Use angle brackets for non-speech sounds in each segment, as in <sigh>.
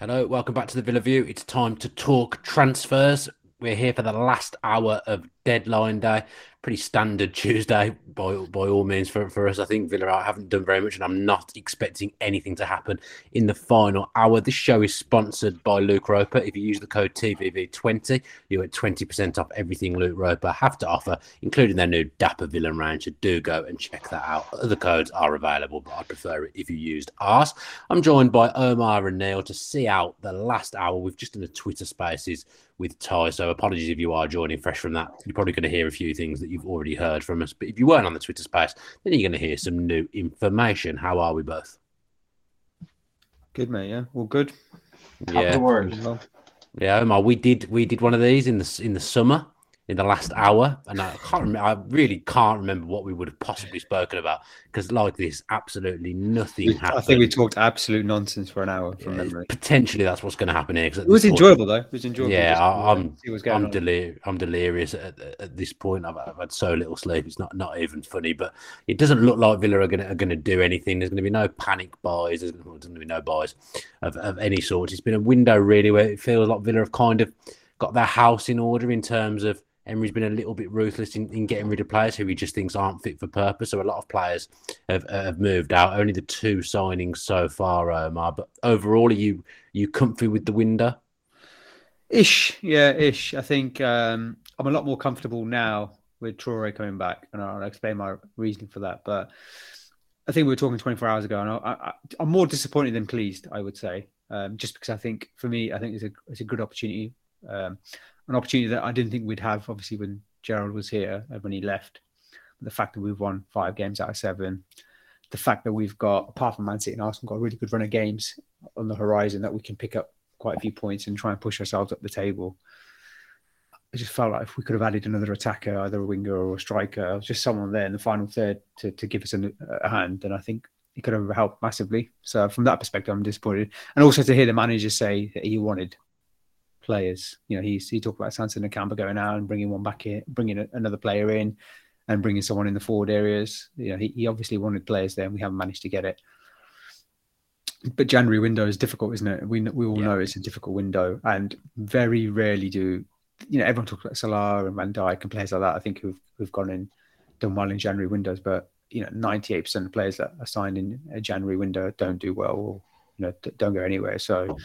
Hello, welcome back to the Villa View. It's time to talk transfers. We're here for the last hour of deadline day. Pretty standard <laughs> Tuesday by by all means for, for us. I think Villa haven't done very much, and I'm not expecting anything to happen in the final hour. This show is sponsored by Luke Roper. If you use the code TVV20, you get 20% off everything Luke Roper have to offer, including their new Dapper Villain. So do go and check that out. Other codes are available, but I prefer it if you used ours. I'm joined by Omar and Neil to see out the last hour. We've just done a Twitter Spaces with Ty. So apologies if you are joining fresh from that. You're probably going to hear a few things that you've already heard from us. But if you weren't on the Twitter space, then you're going to hear some new information. How are we both? Good mate, yeah, all good. Yeah, yeah, Omar. We did we did one of these in the in the summer in the last hour, and I can't remember. I really can't remember what we would have possibly spoken about because, like this, absolutely nothing We- happened. I think we talked absolute nonsense for an hour from Yeah, memory. Potentially, that's what's going to happen here. 'cause It was point- enjoyable though. It was enjoyable. Yeah, I, uh, I'm see what's going I'm, on. delir- I'm delirious at, at- this point. I've, I've had so little sleep; it's not not even funny. But it doesn't look like Villa are going to going to do anything. There's going to be no panic buys. There's going to be no buys of, of any sort. It's been a window really where it feels like Villa have kind of got their house in order in terms of Emery's been a little bit ruthless in, in getting rid of players who he just thinks aren't fit for purpose. So a lot of players have, have moved out. Only the two signings so far, Omar. But overall, are you you comfy with the window? Ish, yeah, ish. I think um, I'm a lot more comfortable now with Traore coming back, and I'll explain my reasoning for that. But I think we were talking 24 hours ago, and I, I'm more disappointed than pleased. I would say, um, just because I think for me, I think it's a it's a good opportunity, um, an opportunity that I didn't think we'd have. Obviously, when Gerrard was here, and when he left, the fact that we've won five games out of seven, the fact that we've got apart from Man City and Arsenal, got a really good run of games on the horizon that we can pick up quite a few points and try and push ourselves up the table. I just felt like if we could have added another attacker, either a winger or a striker, just someone there in the final third to, to give us a, a hand, then I think it could have helped massively. So from that perspective, I'm disappointed. And also to hear the manager say that he wanted players. You know, he's he talked about Sanson and Camber going out and bringing one back in, bringing a- another player in, and bringing someone in the forward areas. You know, he, he obviously wanted players there, and we haven't managed to get it. But January window is difficult, isn't it? We we all know it's a difficult window, and very rarely do you know everyone talks about Salah and Van Dijk and players like that. I think who've who've gone in done well in January windows, but you know, ninety eight percent of players that are signed in a January window don't do well, or you know, don't go anywhere. So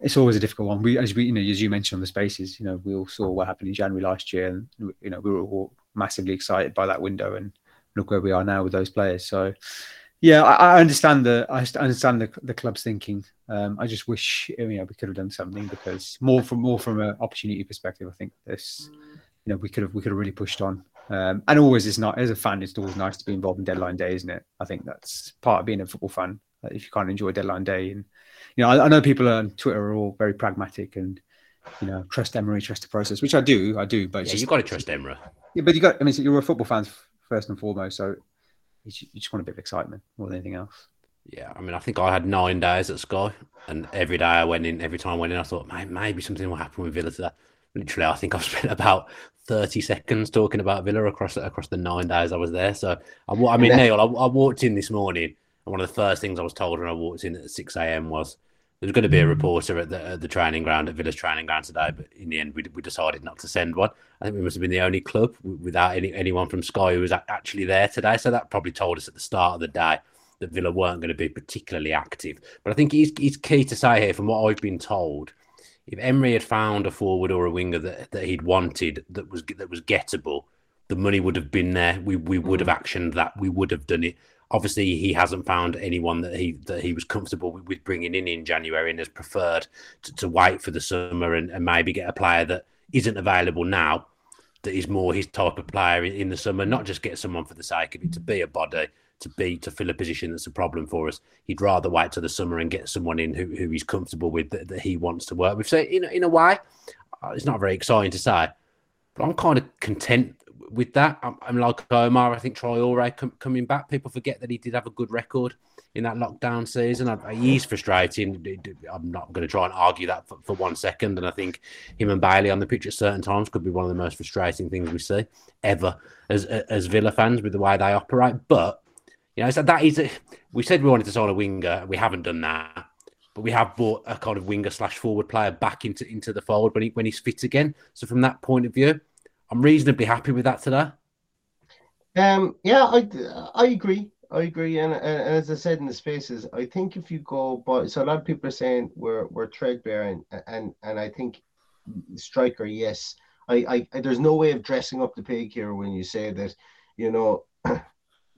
it's always a difficult one. We, as we, you know, as you mentioned on the spaces, you know, we all saw what happened in January last year, and you know, we were all massively excited by that window, and look where we are now with those players. So, yeah, I, I understand the, I understand the, the club's thinking. Um, I just wish, you know, we could have done something because more from more from an opportunity perspective, I think this, you know, we could have we could have really pushed on Um, and always is not as a fan, it's always nice to be involved in deadline day, isn't it? I think that's part of being a football fan. If you can't enjoy deadline day, and you know, I, I know people on Twitter are all very pragmatic and you know trust Emery, trust the process, which I do, I do. But Yeah, just, you've got to trust Emra. Yeah, but you got. I mean, so you're a football fan first and foremost, so you just, you just want a bit of excitement more than anything else. Yeah, I mean, I think I had nine days at Sky, and every day I went in, every time I went in, I thought, "Mate, maybe something will happen with Villa today. Literally, I think I've <laughs> spent about thirty seconds talking about Villa across across the nine days I was there. So, I, I mean, Neil, I, I walked in this morning, and one of the first things I was told when I walked in at six a.m. was there's going to be a hmm. reporter at the, at the training ground at Villa's training ground today, but in the end, we, we decided not to send one. I think we must have been the only club without any, anyone from Sky who was actually there today. So that probably told us at the start of the day that Villa weren't going to be particularly active. But I think it's, it's key to say here, from what I've been told, if Emery had found a forward or a winger that, that he'd wanted that was that was gettable, the money would have been there. We we would have hmm. actioned that. We would have done it. Obviously, he hasn't found anyone that he that he was comfortable with, bringing in in January and has preferred to, to wait for the summer and, and maybe get a player that isn't available now that is more his type of player in, in the summer, not just get someone for the sake of it, to be a body, to be to fill a position that's a problem for us. He'd rather wait till the summer and get someone in who, who he's comfortable with that, that he wants to work with. So in in a way, uh, it's not very exciting to say, but I'm kind of content with that. I'm, I'm like Omar. I think Traore com- coming back. People forget that he did have a good record in that lockdown season. I, he is frustrating. I'm not going to try and argue that for, for one second. And I think him and Bailey on the pitch at certain times could be one of the most frustrating things we see ever as as Villa fans with the way they operate. But you know, so that is. A, we said we wanted to sign a winger. We haven't done that. But we have brought a kind of winger slash forward player back into into the fold when he when he's fit again. So from that point of view, I'm reasonably happy with that today. Um, yeah, I, I agree. I agree, and, and as I said in the spaces, I think if you go, but so a lot of people are saying we're we're threadbare, and and and I think striker, yes, I, I there's no way of dressing up the pig here when you say that, you know, <clears throat>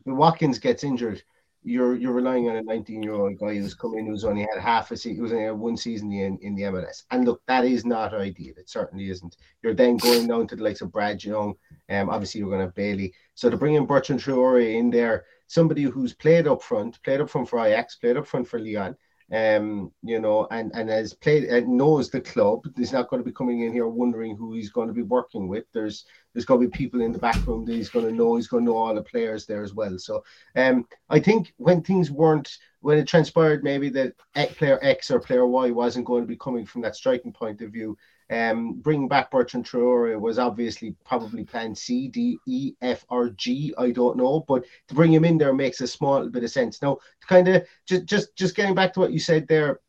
Watkins gets injured, you're you're relying on a 19 year old guy who's come in who's only had half a season, who's only had one season in in the MLS, and look, that is not ideal. It certainly isn't. You're then going down to the likes of Brad Young, um, obviously you're going to have Bailey. So to bring in Bertrand Traore in there, somebody who's played up front, played up front for Ajax, played up front for Lyon, um, you know, and and has played and knows the club. He's not going to be coming in here wondering who he's going to be working with. There's there's going to be people in the back room that he's going to know. He's going to know all the players there as well. So, um, I think when things weren't when it transpired, maybe that player X or player Y wasn't going to be coming from that striking point of view. Um, bringing back Bertrand Traore was obviously probably plan C, D, E, F, or G. I don't know, but to bring him in there makes a small bit of sense. Now, kind of just just just getting back to what you said there,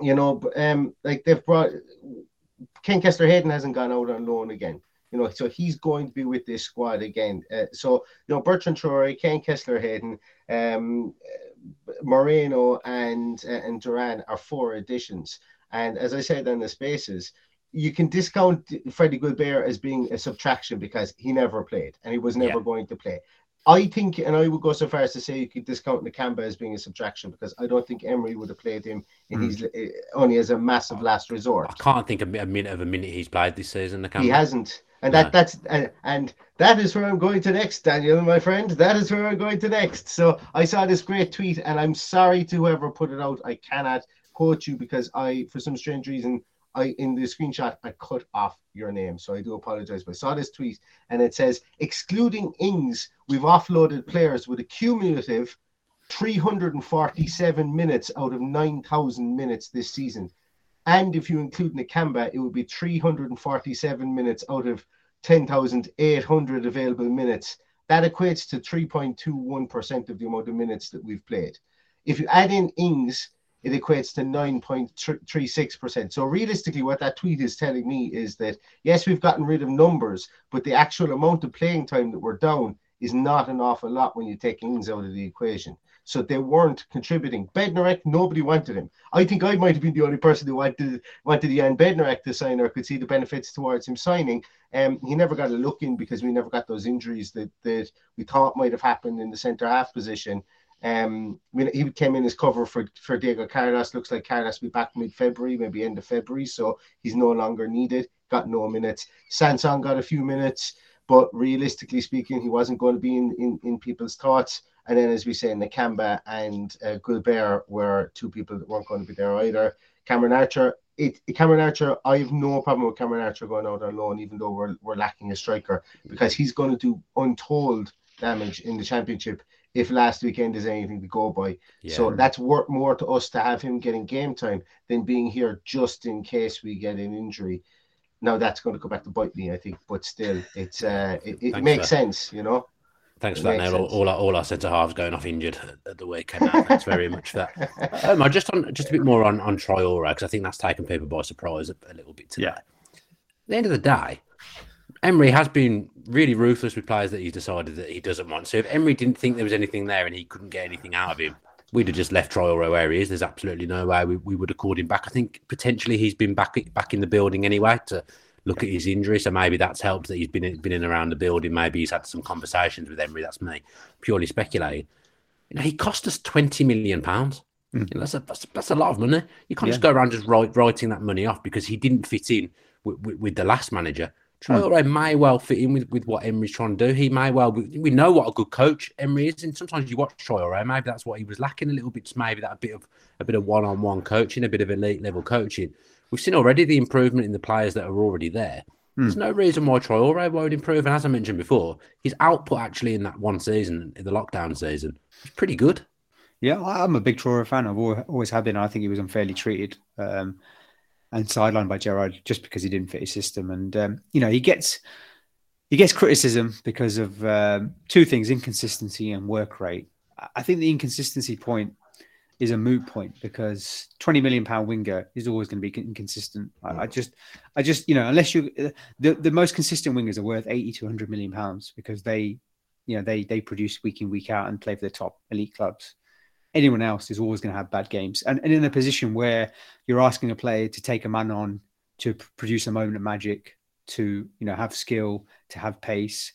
you know, um, like they've brought Kaine Kesler-Hayden hasn't gone out on loan again. You know, so he's going to be with this squad again. Uh, so you know, Bertrand Traore, Kaine Kesler-Hayden, um, Moreno, and uh, and Duran are four additions. And as I said in the spaces, you can discount Freddie Guilbert as being a subtraction because he never played and he was never Yeah. going to play. I think, and I would go so far as to say you could discount Nakamba as being a subtraction because I don't think Emery would have played him in his uh, only as a massive last resort. I can't think of a minute of a minute he's played this season. The He hasn't, and that No. that's and, and that is where I'm going to next, Daniel, my friend. That is where I'm going to next. So I saw this great tweet, and I'm sorry to whoever put it out. I cannot quote you because I, for some strange reason, I in the screenshot I cut off your name, so I do apologize. But I saw this tweet, and it says, excluding Ings, we've offloaded players with a cumulative 347 minutes out of 9,000 minutes this season. And if you include Nakamba, it would be 347 minutes out of 10,800 available minutes. That equates to 3.21% of the amount of minutes that we've played. If you add in Ings, it equates to 9.36%. So realistically, what that tweet is telling me is that yes, we've gotten rid of numbers, but the actual amount of playing time that we're down is not an awful lot when you take Ings out of the equation. So they weren't contributing. Bednarek, nobody wanted him. I think I might have been the only person who wanted wanted Jan Bednarek to sign or could see the benefits towards him signing. Um, he never got a look in because we never got those injuries that, that we thought might have happened in the centre half position. Um, he came in as cover for, for Diego Carlos. Looks like Carlos will be back mid February, maybe end of February. So he's no longer needed. Got no minutes. Sanson got a few minutes. but realistically speaking, he wasn't going to be in, in, in people's thoughts. And then, as we say, Nakamba and uh, Guilbert were two people that weren't going to be there either. Cameron Archer, it, Cameron Archer, I have no problem with Cameron Archer going out on loan, even though we're, we're lacking a striker, because he's going to do untold damage in the championship if last weekend is anything to go by. Yeah. So that's worth more to us to have him getting game time than being here just in case we get an injury. Now that's going to go back to bite me, I think, but still, it's uh, it, it makes sense, you know. Thanks it for that, Neil. All, all, our, all our centre halves going off injured at the weekend. Thanks very much for that. <laughs> Um, just on just a bit more on on Traore because I think that's taken people by surprise a, a little bit today. Yeah. At the end of the day, Emery has been really ruthless with players that he's decided that he doesn't want. So if Emery didn't think there was anything there and he couldn't get anything out of him, we'd have just left Traore where he is. There's absolutely no way we, we would have called him back. I think potentially he's been back back in the building anyway to look at his injury. So maybe that's helped that he's been been in around the building. Maybe he's had some conversations with Emery. That's me purely speculating. You know, he cost us twenty million pounds. Mm. You know, that's, a, that's, that's a lot of money. You can't yeah. just go around just write, writing that money off because he didn't fit in with, with, with the last manager. Traore mm. may well fit in with, with what Emery's trying to do. He may well. We, we know what a good coach Emery is, and sometimes you watch Traore, maybe that's what he was lacking a little bit. Maybe that a bit of a bit of one-on-one coaching, a bit of elite level coaching. We've seen already the improvement in the players that are already there. Mm. There's no reason why Traore won't improve. And as I mentioned before, his output actually in that one season, in the lockdown season, was pretty good. Yeah, I'm a big Traore fan. I've always have been. I think he was unfairly treated. Um, and sidelined by Gerrard just because he didn't fit his system. And um, you know, he gets he gets criticism because of um, two things: inconsistency and work rate. I think the inconsistency point is a moot point because 20 million pound winger is always going to be inconsistent. I, I, just, I just, you know, unless you, the, the most consistent wingers are worth 80 to 100 million pounds because they, you know, they, they produce week in, week out and play for the top elite clubs anyone else is always going to have bad games. And, and in a position where you're asking a player to take a man on, to produce a moment of magic, to you know have skill, to have pace,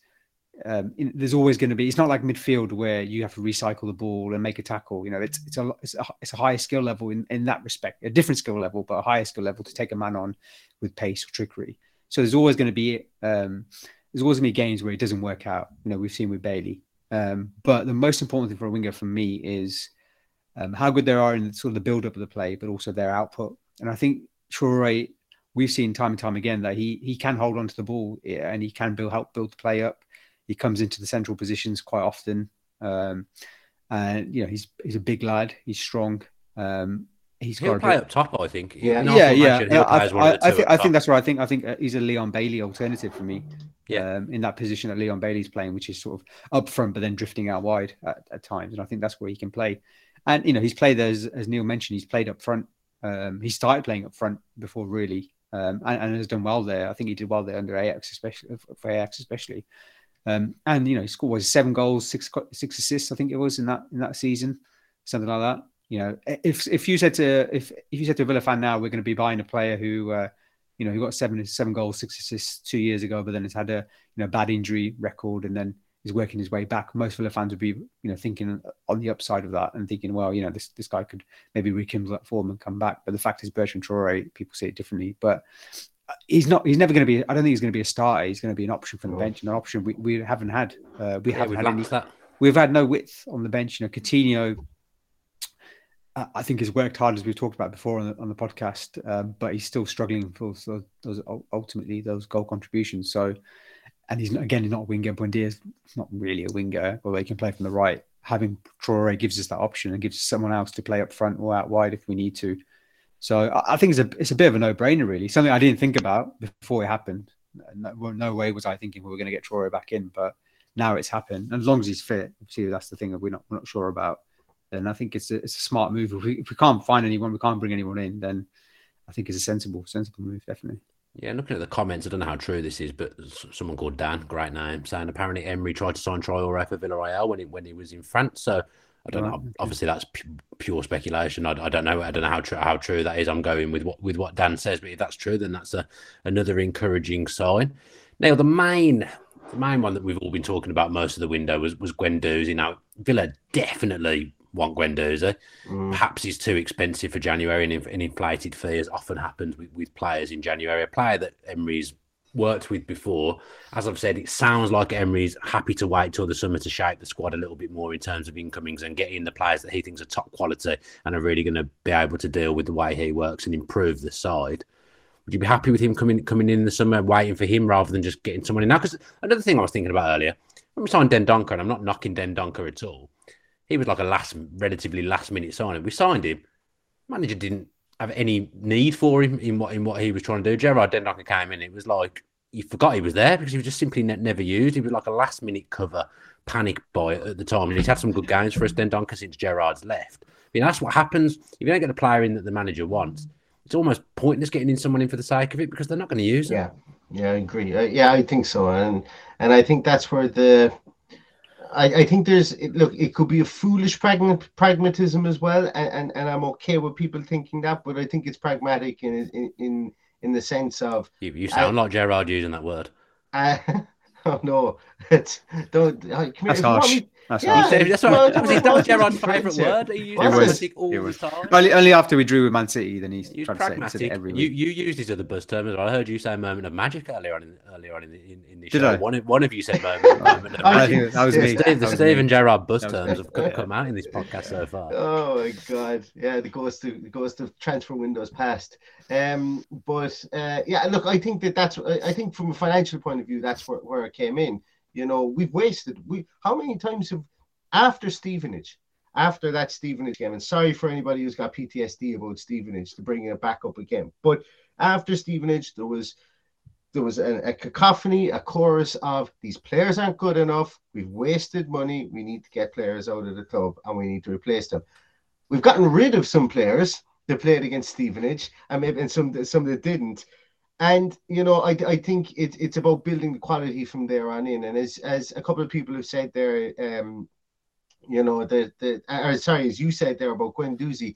um, in, there's always going to be. It's not like midfield where you have to recycle the ball and make a tackle. You know, it's it's a it's a, it's a higher skill level in, in that respect, a different skill level, but a higher skill level to take a man on with pace or trickery. So there's always going to be um, there's always going to be games where it doesn't work out. You know, we've seen with Bailey. Um, but the most important thing for a winger for me is um, how good they are in sort of the build up of the play, but also their output. And I think Traore, we've seen time and time again that he he can hold on to the ball and he can build help build the play up. He comes into the central positions quite often. Um, and you know he's he's a big lad. He's strong. Um, he's he'll got play bit... up top. I think. Yeah, yeah, yeah. yeah I, I, I, think I think that's right. I think I think uh, he's a Leon Bailey alternative for me. Yeah, um, in that position that Leon Bailey's playing, which is sort of up front but then drifting out wide at, at times, and I think that's where he can play. And you know, he's played as as Neil mentioned, he's played up front. Um, he started playing up front before really, um, and, and, has done well there. I think he did well there under Ajax, especially for Ajax, especially. Um, and you know, he scored was seven goals, six six assists. I think it was in that in that season, something like that. You know, if if you said to if if you said to a Villa fan now, we're going to be buying a player who. Uh, you know, he got seven seven goals, six assists two years ago, but then has had a you know bad injury record, and then is working his way back. Most Villa fans would be, you know, thinking on the upside of that and thinking, well, you know, this this guy could maybe rekindle that form and come back. But the fact is, Bertrand Traore, people see it differently. But uh, he's not. He's never going to be. I don't think he's going to be a starter. He's going to be an option from the bench, and an option we, we haven't had. Uh, we yeah, haven't had any. That. We've had no width on the bench. You know, Coutinho. Uh, I think has worked hard as we've talked about before on the, on the podcast, um, but he's still struggling for those, those ultimately those goal contributions. So and he's again he's not a winger. Buendia's not really a winger, although he can play from the right. Having Traore gives us that option and gives someone else to play up front or out wide if we need to. So I, I think it's a it's a bit of a no brainer, really. Something I didn't think about before it happened. No, no way was I thinking we were going to get Traore back in, but now it's happened. And as long as he's fit, see that's the thing that we're not we're not sure about. Then I think it's a, it's a smart move. If we, if we can't find anyone, we can't bring anyone in. Then I think it's a sensible sensible move, definitely. Yeah, looking at the comments, I don't know how true this is, but someone called Dan, great name, saying apparently Emery tried to sign Traore for Villarreal when he when he was in France. So I don't know. Obviously, that's pure speculation. I, I, don't know. I don't know how true how true that is. I'm going with what with what Dan says, but if that's true, then that's a another encouraging sign. Now, the main the main one that we've all been talking about most of the window was was Guendouzi. Now, Villa definitely want Guendouzi. Mm. Perhaps he's too expensive for January, and an inflated fee, as often happens with, with players in January. A player that Emery's worked with before. As I've said, it sounds like Emery's happy to wait till the summer to shape the squad a little bit more in terms of incomings and getting the players that he thinks are top quality and are really going to be able to deal with the way he works and improve the side. Would you be happy with him coming coming in the summer, waiting for him rather than just getting someone in now? Because another thing I was thinking about earlier, when we signed Dendoncker, and I'm not knocking Dendoncker at all, he was like a last, relatively last minute signing. We signed him. Manager didn't have any need for him in what in what he was trying to do. Gerrard Dendoncker came in. It was like you forgot he was there because he was just simply ne- never used. He was like a last minute cover panic buy at the time, and he's had some good games for us. Dendoncker since Gerrard's left. I mean, that's what happens if you don't get the player in that the manager wants. It's almost pointless getting in someone in for the sake of it because they're not going to use it. Yeah, yeah, I agree. Uh, yeah, I think so, and and I think that's where the I, I think there's it, look, it could be a foolish pragma- pragmatism as well, and, and, and I'm okay with people thinking that, but I think it's pragmatic in in in, in the sense of You, you sound like Gerrard using that word. uh, <laughs> oh no, <laughs> it's don't uh, come here, That's if you want harsh. me- That's Yeah, harsh. That's well, right. That was, it that was was Gerrard's favourite word. He used It was. all It the time. Only, only after we drew with Man City, then he Use tried to say, said pragmatic. it every You, week. you used his other buzz term as well. I heard you say moment of magic earlier on in earlier on in, the, in, in this Did show. I? One, one of you said moment, moment of I I magic. think that was Yeah, me. Steve, That the was Steve me. and Gerard buzz That was terms me. have come, come out in this podcast so far. <laughs> Oh my god, yeah, the ghost of the ghost of transfer windows past. Um, but uh, yeah, look, I think that that's I I think from a financial point of view, that's where, where it came in. You know, we've wasted we how many times have after Stevenage, after that Stevenage game, and sorry for anybody who's got PTSD about Stevenage to bring it back up again, but after Stevenage, there was there was a, a cacophony, a chorus of these players aren't good enough. We've wasted money. We need to get players out of the club and we need to replace them. We've gotten rid of some players that played against Stevenage and maybe and some some that didn't. And you know, I, I think it, it's about building the quality from there on in. And as as a couple of people have said there, um, you know, the the or sorry, as you said there about Guendouzi,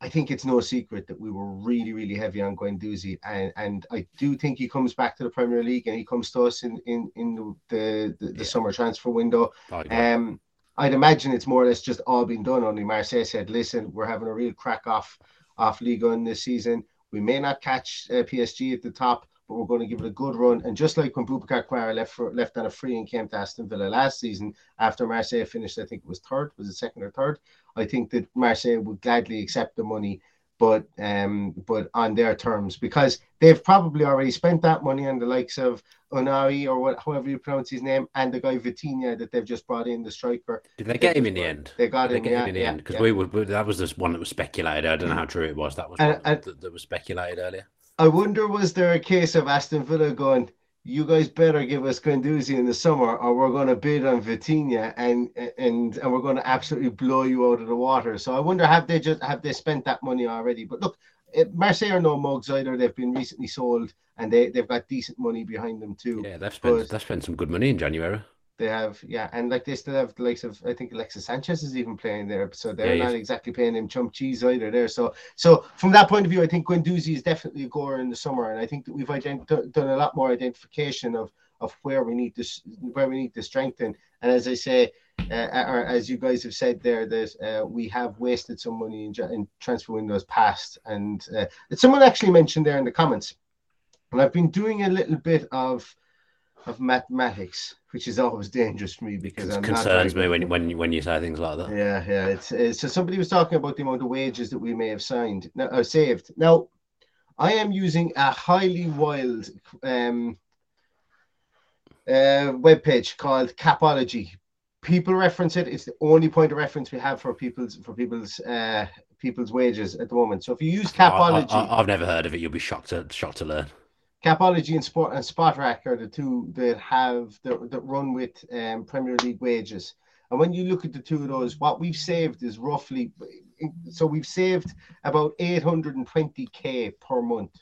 I think it's no secret that we were really, really heavy on Guendouzi, and and I do think he comes back to the Premier League and he comes to us in in in the the, the, Yeah. summer transfer window. Agree. Um, I'd imagine it's more or less just all been done. Only Marseille said, "Listen, we're having a real crack off off Liga in this season. We may not catch uh, PSG at the top, but we're going to give it a good run." And just like when Boubacar Kamara left for, left on a free and came to Aston Villa last season after Marseille finished, I think it was third, was it second or third? I think that Marseille would gladly accept the money, but um, but on their terms because they've probably already spent that money on the likes of Ounahi or what, however you pronounce his name, and the guy Vitinha that they've just brought in, the striker. Did they get him in the end? They got Did they him, yeah, him in the yeah, end because yeah. we would we- that was just one that was speculated. I don't know how true it was. That was and- that, that was speculated earlier. I wonder was there a case of Aston Villa going, you guys better give us Guendouzi in the summer, or we're going to bid on Vitinha and and and we're going to absolutely blow you out of the water. So I wonder have they just have they spent that money already? But look, Marseille are no mugs either. They've been recently sold and they they've got decent money behind them too. Yeah, they've spent But- they've spent some good money in January. They have, yeah, and like they still have the likes of I think Alexis Sanchez is even playing there, so they're Yeah, not exactly paying him chump cheese either there. So, so from that point of view, I think Guendouzi is definitely a goer in the summer, and I think that we've ident- done a lot more identification of of where we need to where we need to strengthen. And as I say, uh, or as you guys have said there, that uh, we have wasted some money in, in transfer windows past, and uh, someone actually mentioned there in the comments, and I've been doing a little bit of of mathematics, which is always dangerous for me because It I'm concerns me when when when you say things like that. Yeah, yeah. It's, it's so somebody was talking about the amount of wages that we may have signed, no, uh, saved. Now, I am using a highly wild um, uh, webpage called Capology. People reference it. It's the only point of reference we have for people's for people's uh, people's wages at the moment. So if you use Capology, I, have never heard of it. You'll be shocked to shocked to learn. Capology and Sport and Spotrac are the two that have that, that run with um, Premier League wages. And when you look at the two of those, what we've saved is roughly so we've saved about 820k per month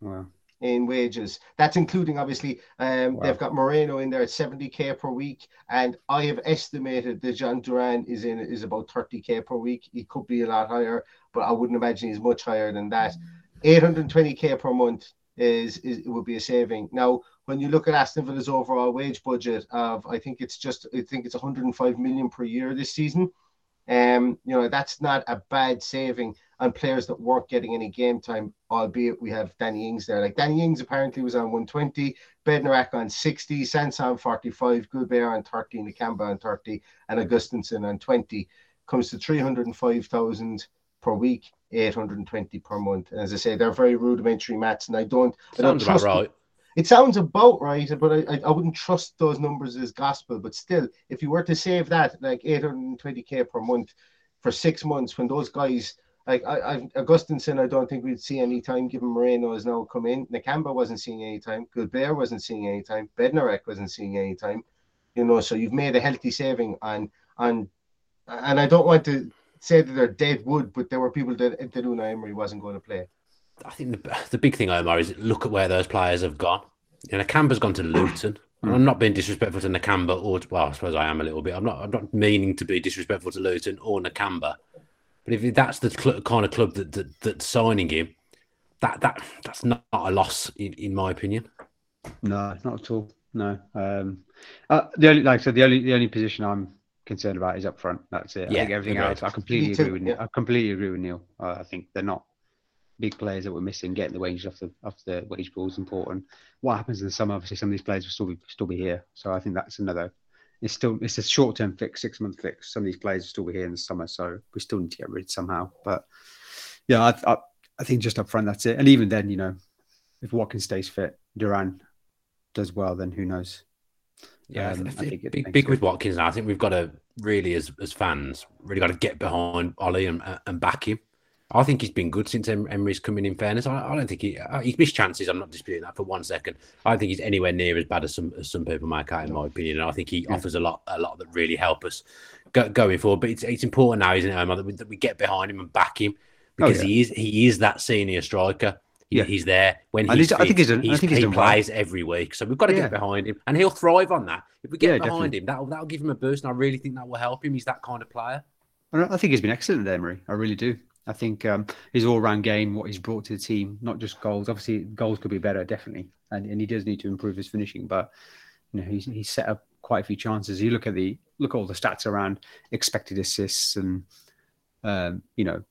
Wow. in wages. That's including obviously um, Wow. they've got Moreno in there at 70k per week, and I have estimated that Jhon Duran is in is about 30k per week. He could be a lot higher, but I wouldn't imagine he's much higher than that. 820k per month is is it would be a saving. Now, when you look at Aston Villa's overall wage budget of, I think it's just I think it's 105 million per year this season. Um, you know, that's not a bad saving on players that weren't getting any game time, albeit we have Danny Ings there. Like Danny Ings apparently was on 120, Bednarek on 60, Sanson 45, Guilbert on 30, Nakamba on 30, and Augustinsson on 20. Comes to 305,000 per week, 820 per month. And as I say, they're very rudimentary maths, and I don't, I don't Sounds about right. It sounds about right, but I, I, I wouldn't trust those numbers as gospel. But still, if you were to save that, like 820k per month for six months, when those guys, like I, I Augustinsson, I don't think we'd see any time given Moreno has now come in. Nakamba wasn't seeing any time. Guilbert wasn't seeing any time. Bednarek wasn't seeing any time. You know, so you've made a healthy saving on on, and I don't want to say that they're dead wood, but there were people that that Unai Emery wasn't going to play. I think the, the big thing, Omar, is look at where those players have gone. You know, Nakamba's gone to Luton. And I'm not being disrespectful to Nakamba or well, I suppose I am a little bit. I'm not. I'm not meaning to be disrespectful to Luton or Nakamba. But if that's the cl- kind of club that, that that's signing him, that that that's not a loss in, in my opinion. No, not at all. No. Um, uh, the only, like I said, the only the only position I'm concerned about is up front. That's it. Yeah, I think everything agreed. else, I completely agree with. Neil. yeah. I completely agree with Neil. Uh, I think they're not big players that we're missing. Getting the wages off the off the wage pool is important. What happens in the summer? Obviously, some of these players will still be still be here. So I think that's another. It's still it's a short term fix, six month fix. Some of these players will still be here in the summer, so we still need to get rid somehow. But yeah, I, I I think just up front that's it. And even then, you know, if Watkins stays fit, Duran does well, then who knows? Yeah, Um, I think it big, big with Watkins now. I think we've got to really, as as fans, really got to get behind Ollie and, and back him. I think he's been good since Emery's coming. in. Fairness, I, I don't think he uh, he's missed chances. I'm not disputing that for one second. I don't think he's anywhere near as bad as some as some people make out, in my opinion. And I think he offers a lot, a lot that really help us go, going forward. But it's it's important now, isn't it, Omar, that we, that we get behind him and back him because Oh, yeah. he is he is that senior striker. He, Yeah. He's there when he's. he's- I think fit, he's done- I think he's he done well. plays every week, so we've got to Yeah. get behind him, and he'll thrive on that. If we get Yeah, behind definitely. him, that'll that'll give him a boost, and I really think that will help him. He's that kind of player. I think he's been excellent at Emery. I really do. I think um, his all-round game, what he's brought to the team, not just goals. Obviously, goals could be better, definitely, and, and he does need to improve his finishing. But you know, he's he's set up quite a few chances. You look at the look at all the stats around expected assists and um, you know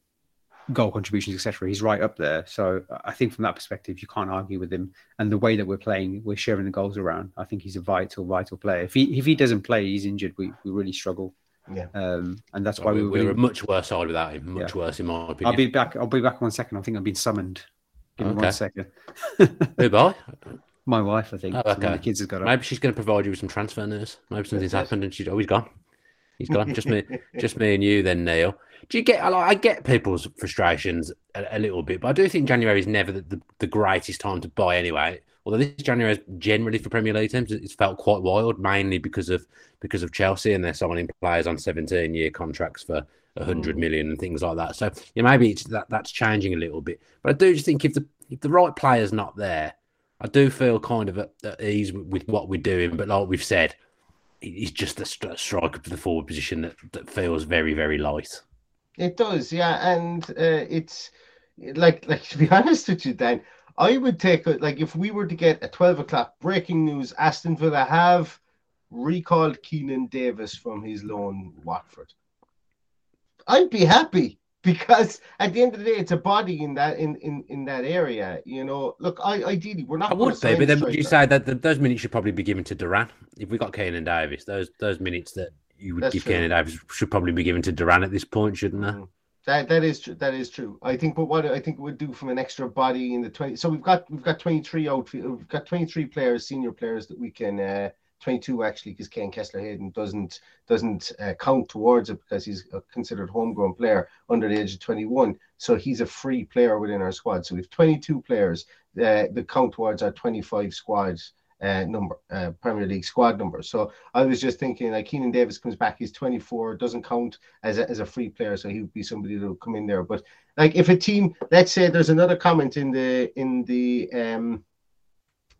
goal contributions, etc. He's right up there. So I think from that perspective, you can't argue with him. And the way that we're playing, we're sharing the goals around. I think he's a vital, vital player. If he if he doesn't play, he's injured. We we really struggle. Yeah. Um, and that's why we we're, were we're a much worse side without him. Much Yeah. worse, in my opinion. I'll be back. I'll be back one second. I think I've been summoned. Give me Okay. one second. Goodbye. <laughs> My wife, I think. Oh, so one of okay. The kids has got up. Maybe she's going to provide you with some transfer news. Maybe something's happened and she's always gone. He's gone. Just me, just me and you. Then Neil. Do you get? I like- I get people's frustrations a, a little bit, but I do think January is never the, the, the greatest time to buy anyway. Although this January is generally for Premier League teams, it's felt quite wild, mainly because of because of Chelsea and they're signing players on seventeen year contracts for a hundred mm. million and things like that. So yeah, maybe it's that that's changing a little bit. But I do just think if the if the right player's not there, I do feel kind of at, at ease with, with what we're doing. But like we've said, he's just a striker for the forward position that, that feels very very light. It does, yeah, and uh, it's like like to be <laughs> honest with you, Dan, I would take a, like if we were to get a twelve o'clock breaking news: Aston Villa have recalled Keinan Davis from his loan Watford. I'd be happy <laughs> because at the end of the day, it's a body in that in in, in that area. You know, look, I ideally we're not. I would say, but then would you say that the, those minutes should probably be given to Duran? If we got Keinan Davis, those those minutes that you would That's give true. Davis should probably be given to Duran at this point, shouldn't they? Mhm. That that is true. That is true. I think, but what I think would do from an extra body in the twenty. So we've got we've got twenty three outfield. We've got twenty three players, senior players that we can. Uh, twenty two actually, because Kaine Kesler-Hayden doesn't doesn't uh, count towards it because he's a considered homegrown player under the age of twenty one. So he's a free player within our squad. So we've twenty two players uh, that count towards our twenty five squads. Uh, number uh, Premier League squad number. So I was just thinking, like Keinan Davis comes back, he's 24, doesn't count as a, as a free player, so he would be somebody that will come in there. But like if a team, let's say there's another comment in the in the um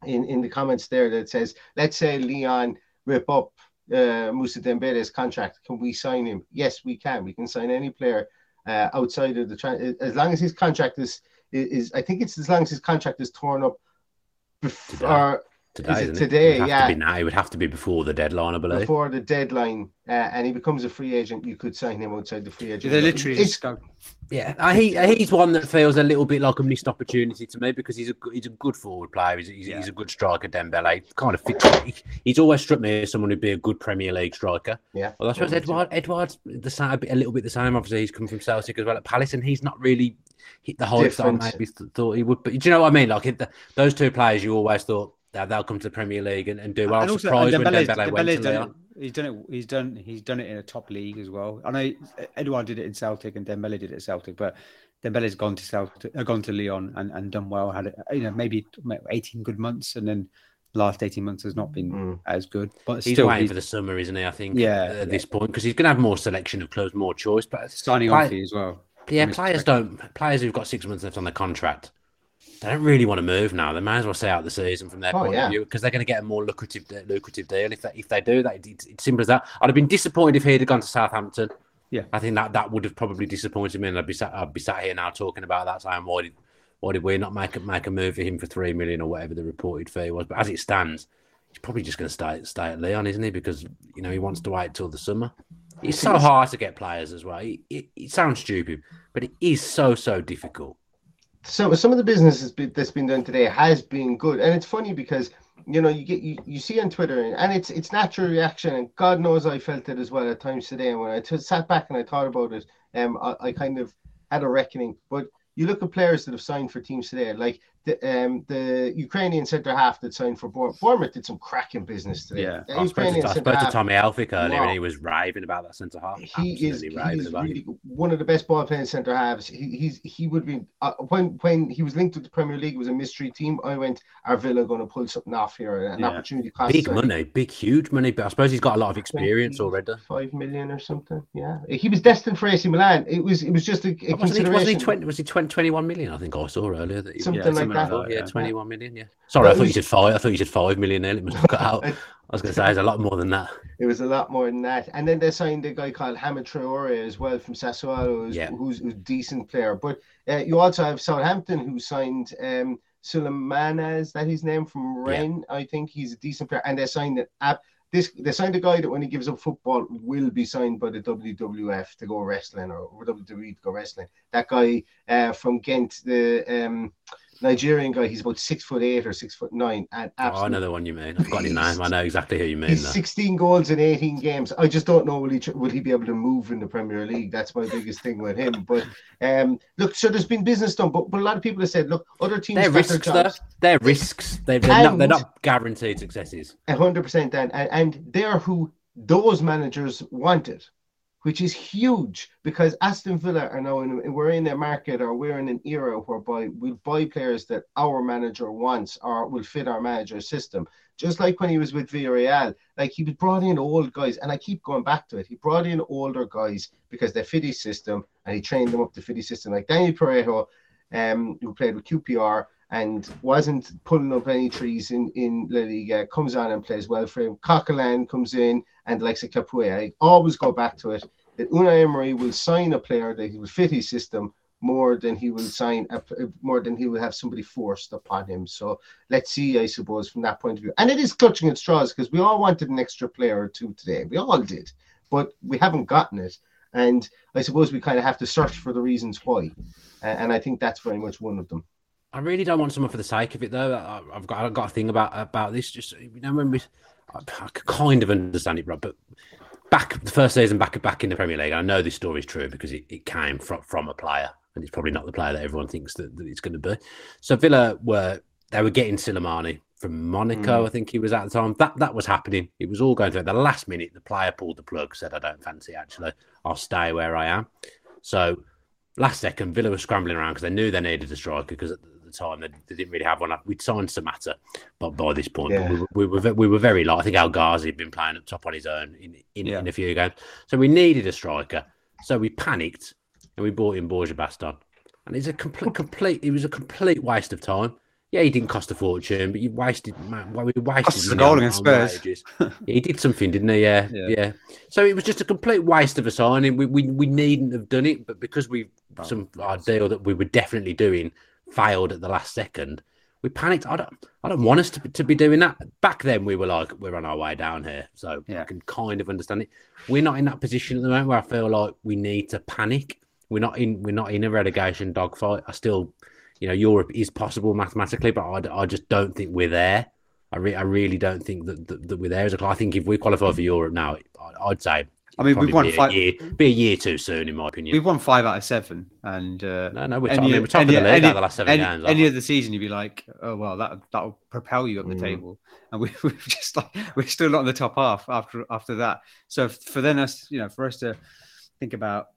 in in the comments there that says, let's say Lyon rip up uh, Moussa Dembele's contract, can we sign him? Yes, we can. We can sign any player uh, outside of the tra- as long as his contract is is I think it's as long as his contract is torn up before today. Is it isn't today? It would Yeah. To now. It would have to be before the deadline, I believe. before the deadline, uh, and he becomes a free agent, you could sign him outside the free agent. They literally It's- just go. Yeah, uh, he he's one that feels a little bit like a missed opportunity to me because he's a good- he's a good forward player. He's, he's, he's a good striker. Dembele kind of fits. He, he's always struck me as someone who'd be a good Premier League striker. yeah. Well, I suppose Edouard Edouard's the same, a, bit, a little bit the same. Obviously, he's come from Celtic as well at Palace, and he's not really hit the heights that I maybe thought he would. But do you know what I mean? Like it, the, those two players, you always thought that they'll come to the Premier League and, and do well. I And was also, surprised and when Dembele's- Dembele went Dembele's to done Lyon. it- He's done it. He's done. He's done it in a top league as well. I know Edouard did it in Celtic and Dembele did it at Celtic, but Dembele's gone to Celtic, uh, gone to Lyon and, and done well. Had you know maybe eighteen good months, and then last eighteen months has not been Mm. as good. But He's still, waiting he's for the summer, isn't he? I think. Yeah, At yeah. this point, because he's going to have more selection of clubs, more choice. But signing Play- on fee as well. Yeah, players don't. Players who've got six months left on the contract, they don't really want to move now. They might as well stay out the season from their Oh, point yeah. of view because they're going to get a more lucrative lucrative deal if they, if they do that. It's, it's simple as that. I'd have been disappointed if he'd have gone to Southampton. Yeah. I think that that would have probably disappointed me, and I'd be sat I'd be sat here now talking about that time. Why did why did we not make a, make a move for him for three million or whatever the reported fee was? But as it stands, he's probably just going to stay stay at Lyon, isn't he? Because you know he wants to wait till the summer. It's so hard to get players as well. It, it, it sounds stupid, but it is so so difficult. So some of the business that's been, done today has been good, and it's funny because you know you get you, you see on Twitter, and it's it's natural reaction, and God knows I felt it as well at times today. And when I t- sat back and I thought about it, um, I, I kind of had a reckoning. But you look at players that have signed for teams today, like the um the Ukrainian centre half that signed for Bournemouth. Bournemouth did some cracking business today. Yeah. The I spoke to, I spoke to Tommy Elphick earlier, Wow. and he was raving about that centre half. he is he's about really one of the best ball playing centre halves. He, he's he would be uh, when when he was linked with the Premier League it was a mystery team. I went, are Villa going to pull something off here? An Yeah. opportunity cost Big money, big huge money, but I suppose he's got a lot of experience already. Five million or something. Yeah, he was destined for AC Milan. It was it was just a, a Wasn't he, wasn't he 20, was he 20, 21 million? I think I saw earlier that he Something Yeah, like something that. yeah, yeah. 21 million, yeah. Sorry, I thought it you said five. I thought you said five million there. It must have cut out. I was going to say it's a lot more than that. It was a lot more than that. And then they're signed a guy called Hamed Traore as well from Sassuolo, who's, Yeah. who's, who's a decent player. But uh, you also have Southampton who signed um, Sulemana, is that his name from Rennes? I think he's a decent player. And they signed an app. This they signed a guy that when he gives up football will be signed by the WWF to go wrestling or, or WWE to go wrestling. That guy uh, from Genk, the um, Nigerian guy, he's about six foot eight or six foot nine, and Oh, I absolutely know the one you mean. I've got his name. I know exactly who you mean. He's 16 goals in 18 games. I just don't know will he will he be able to move in the Premier League. That's my biggest thing with him. But um, look, so there's been business done, but, but a lot of people have said, look, other teams They're risks, though. They're risks. They're, they're, not, they're not guaranteed successes. A hundred percent, Dan, and, and they're who those managers wanted, which is huge because Aston Villa are now in we're in a market or we're in an era whereby we'll buy players that our manager wants or will fit our manager's system. Just like when he was with Villarreal, like he brought in old guys, and I keep going back to it. He brought in older guys because they fit his system, and he trained them up to fit his system. Like Daniel Parejo, um, who played with QPR and wasn't pulling up any trees in in La Liga, comes on and plays well for him. Coquelin comes in, and like a Capoue, I always go back to it that Unai Emery will sign a player that he will fit his system more than he will sign a, more than he will have somebody forced upon him. So let's see, I suppose, from that point of view. And it is clutching at straws because we all wanted an extra player or two today. We all did, but we haven't gotten it. And I suppose we kind of have to search for the reasons why. And I think that's very much one of them. I really don't want someone for the sake of it, though. I- I've got I've got a thing about about this. Just you know, when we, I, I kind of understand it, Rob, but back the first season back back in the Premier League, I know this story is true because it, it came from from a player, and it's probably not the player that everyone thinks that, that it's going to be. So Villa were they were getting Silimani from Monaco, mm. I think he was at the time. That that was happening. It was all going through. At the last minute, the player pulled the plug, said, "I don't fancy. Actually, I'll stay where I am." So last second, Villa were scrambling around because they knew they needed a striker because the time they, they didn't really have one. We'd signed Samatta, but by this point, Yeah. but we, were, we were we were very light. I think El Ghazi had been playing up top on his own in in, Yeah. in a few games, so we needed a striker. So we panicked and we bought in Borja Baston, and it's a complete complete. It was a complete waste of time. Yeah, he didn't cost a fortune, but you wasted. Man, well, we wasted Cost us a money goal against Spurs. wages. <laughs> Yeah, he did something, didn't he? Yeah, Yeah. yeah, So it was just a complete waste of a signing. We we, we needn't have done it, but because we some our deal that we were definitely doing failed at the last second, we panicked. I don't, I don't want us to, to be doing that. Back then, we were like, we're on our way down here, so Yeah. I can kind of understand it. We're not in that position at the moment where I feel like we need to panic. We're not in, we're not in a relegation dogfight. I still, you know, Europe is possible mathematically, but I, I just don't think we're there. I, re- I really don't think that, that, that we're there as a club. I think if we qualify for Europe now, I- I'd say. I mean, we've won be a five- year, be a year too soon, in my opinion. We've won five out of seven, and uh, No, no, we're any- top, I mean, we're top any- of the league any- out of the last seven any, games. Any of the season, you'd be like, oh well, that that'll propel you up the Mm. table, and we, <laughs> we've just like we're still not in the top half after after that. So for then us, you know, for us to think about,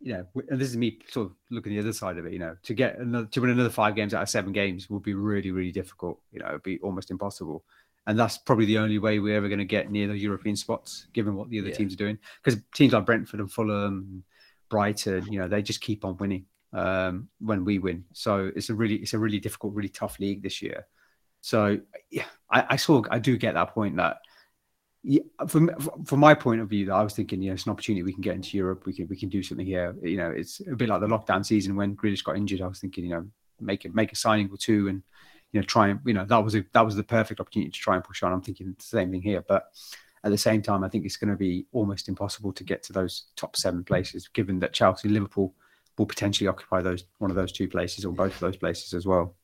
you know, and this is me sort of looking the other side of it, you know, to get another to win another five games out of seven games would be really really difficult. You know, it'd be almost impossible. And that's probably the only way we're ever going to get near the European spots, given what the other Yeah. teams are doing. Because teams like Brentford and Fulham, Brighton, you know, they just keep on winning um, when we win. So it's a really, it's a really difficult, really tough league this year. So yeah, I, I saw, I do get that point that, yeah, from from my point of view, that I was thinking, you know, it's an opportunity we can get into Europe. We can we can do something here. You know, it's a bit like the lockdown season when Grealish got injured. I was thinking, you know, make it make a signing or two and you know try and you know that was a that was the perfect opportunity to try and push on. I'm thinking the same thing here, but at the same time, I think it's going to be almost impossible to get to those top seven places, given that Chelsea, Liverpool will potentially occupy those one of those two places or both of those places as well.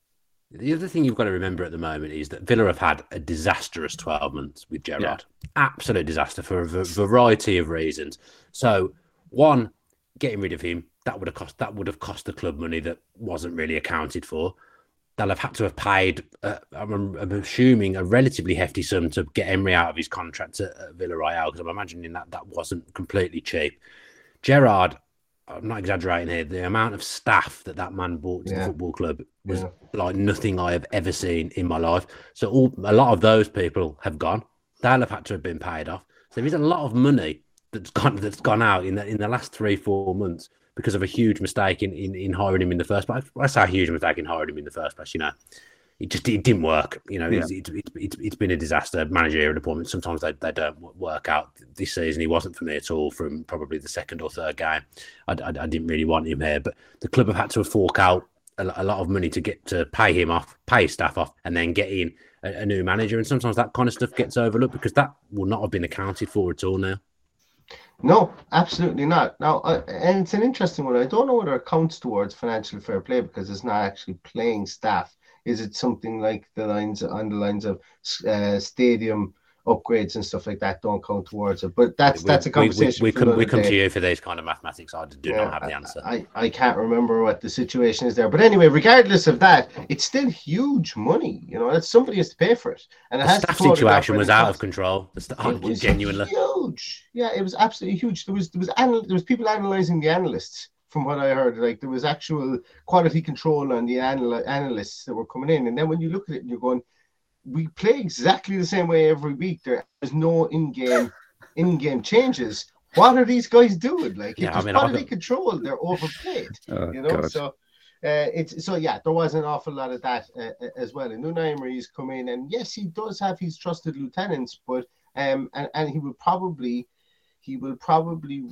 The other thing you've got to remember at the moment is that Villa have had a disastrous 12 months with Gerrard. Absolute disaster for a variety of reasons. So, one, getting rid of him, that would have cost that would have cost the club money that wasn't really accounted for. They'll have had to have paid, uh, I'm, I'm assuming, a relatively hefty sum to get Emery out of his contract at, at Villarreal because I'm imagining that that wasn't completely cheap. Gerrard, I'm not exaggerating here. The amount of staff that that man brought to Yeah. the football club was Yeah. like nothing I have ever seen in my life. So all a lot of those people have gone. They'll have had to have been paid off. So there is a lot of money that's gone that's gone out in the in the last three four months because of a huge mistake in in, in hiring him in the first place. I say a huge mistake in hiring him in the first place. You know, it just it didn't work. You know, it's, it's, it's, it's, it's been a disaster. Managerial appointments sometimes they, they don't work out. This season he wasn't for me at all. From probably the second or third game, I, I, I didn't really want him here. But the club have had to fork out a, a lot of money to get to pay him off, pay staff off, and then get in a, a new manager. And sometimes that kind of stuff gets overlooked because that will not have been accounted for at all now. No, absolutely not. Now, uh, and it's an interesting one. I don't know whether it counts towards financial fair play because it's not actually playing staff. Is it something like the lines on the lines of uh, stadium upgrades and stuff like that don't count towards it? But that's We- that's a we- we- conversation. We, come, we come day. to you for these kind of mathematics. I do Yeah, not have the answer. I, I can't remember what the situation is there. But anyway, regardless of that, it's still huge money. You know, that somebody has to pay for it. And it the has staff situation was out of control. The sta- It was genuinely. huge. Yeah, it was absolutely huge. There was there was anal- there was people analyzing the analysts from what I heard. Like there was actual quality control on the anal- analysts that were coming in. And then when you look at it and you're going, we play exactly the same way every week. There is no in-game <laughs> in-game changes. What are these guys doing? Like if Yeah, I there's mean, I've quality got- control, they're overplayed <laughs> Oh, you know. So uh, it's so yeah, there was an awful lot of that uh, uh, as well. And Unai Emery's come in, and yes, he does have his trusted lieutenants, but um, and and he will probably he will probably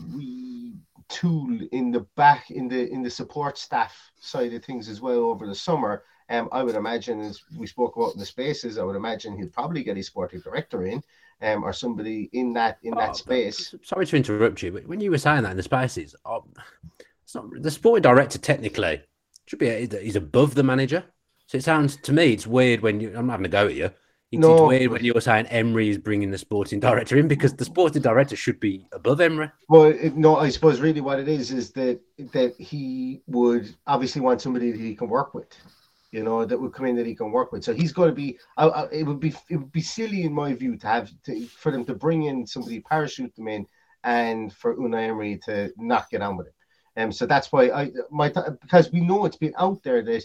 retool in the back in the in the support staff side of things as well over the summer. Um, I would imagine, as we spoke about in the spaces, I would imagine he'll probably get his sporting director in, um, or somebody in that in Oh, that space. Sorry to interrupt you, but when you were saying that in the spaces, um, it's not the sporting director technically should be he's above the manager. So it sounds to me it's weird when you. I'm not having a go at you. It's, No, weird when you're saying Emery is bringing the sporting director in because the sporting director should be above Emery. Well, it, no, I suppose really what it is is that that he would obviously want somebody that he can work with, you know, that would come in that he can work with. So he's going to be. I, I, it would be it would be silly in my view to have to, for them to bring in somebody parachute them in, and for Unai Emery to not get on with it. Um, so that's why I my because we know it's been out there that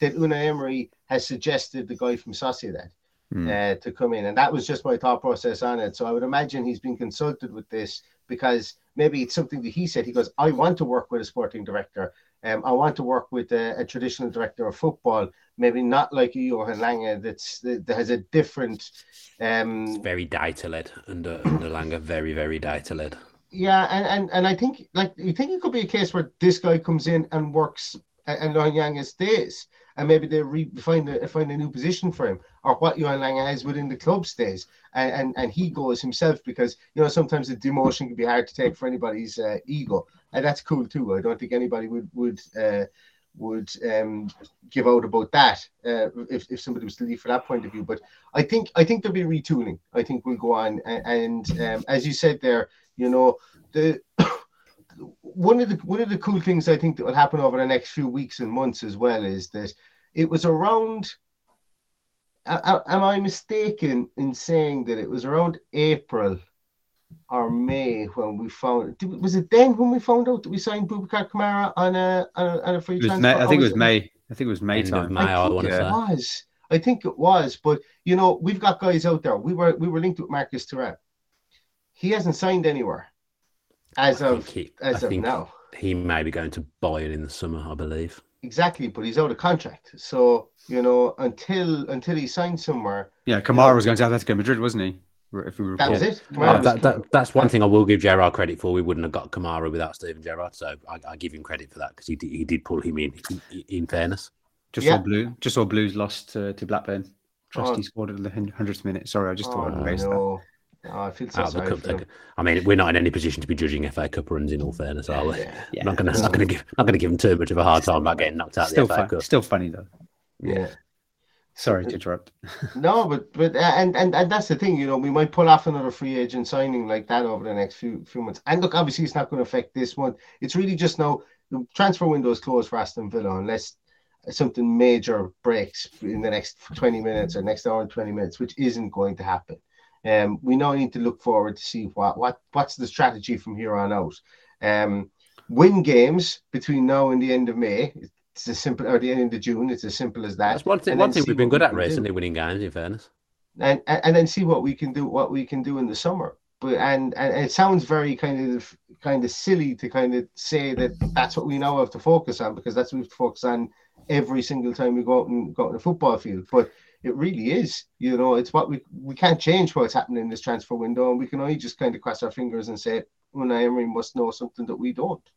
that Unai Emery has suggested the guy from Sociedad Hmm. uh, to come in, and that was just my thought process on it. So I would imagine he's been consulted with this because maybe it's something that he said. He goes, "I want to work with a sporting director. Um, I want to work with a, a traditional director of football. Maybe not like a Johan Lange that's that has a different." Um, very data led under under Lange, very very data led. yeah, and, and and I think like you think it could be a case where this guy comes in and works and and Yang stays. and maybe they re- find a find a new position for him, or what Johan Lange has within the club stays, and, and and he goes himself because you know sometimes the demotion can be hard to take for anybody's uh, ego, and that's cool too. I don't think anybody would would. Uh, would um, give out about that uh, if, if somebody was to leave for that point of view. But I think I think there'll be retooling. I think we'll go on and, and um, as you said there, you know the <coughs> one of the one of the cool things I think that will happen over the next few weeks and months as well is that it was around. Am I mistaken in saying that it was around April or May when we found? Was it then when we found out that we signed Boubacar Kamara on a on a, on a free transfer? May, I think it was May. I think it was May End of time. May, I I think want to it say. was. I think it was, but you know, we've got guys out there. We were we were linked with Marcus Thuram. He hasn't signed anywhere as I of he- as I of think now. He may be going to Bayern in the summer, I believe. Exactly, but he's out of contract. So you know, until until he signs somewhere, Yeah, Kamara was going to Atletico Madrid, wasn't he? If we that recall. was it. Oh, Kamara that, that, that's one thing I will give Gerrard credit for. We wouldn't have got Kamara without Steven Gerrard, so I, I give him credit for that because he did, he did pull him in. In, in fairness, Just Yeah. saw blue. Just saw Blues lost uh, to Blackburn. Trusty Oh. scored in the hundredth minute. Sorry, I just oh, thought I'd raise that. Oh, I feel so out of the sorry cup. for them. I mean, we're not in any position to be judging FA Cup runs. In all fairness, are we? Yeah, Yeah. I'm not going to not going to give not going to give them too much of a hard time about getting knocked out of Still the FA fun, Cup. still funny though. yeah. Sorry to interrupt. <laughs> No, but but uh, and, and and that's the thing, you know, we might pull off another free agent signing like that over the next few few months. And look, obviously, it's not going to affect this one. It's really just now the transfer window is closed for Aston Villa unless something major breaks in the next twenty minutes or next hour and twenty minutes, which isn't going to happen. Um, we now need to look forward to see what what what's the strategy from here on out. Um, win games between now and the end of May. It's as simple, or the end of June. It's as simple as that. That's one thing. And One thing we've been good at recently, winning games. In fairness, and and and then see what we can do what we can do in the summer but and and it sounds very kind of kind of silly to kind of say that that's what we now have to focus on because that's what we have to focus on every single time we go out and go out on the football field but it really is you know it's what we we can't change what's happening in this transfer window and we can only just kind of cross our fingers and say oh, Unai Emery must know something that we don't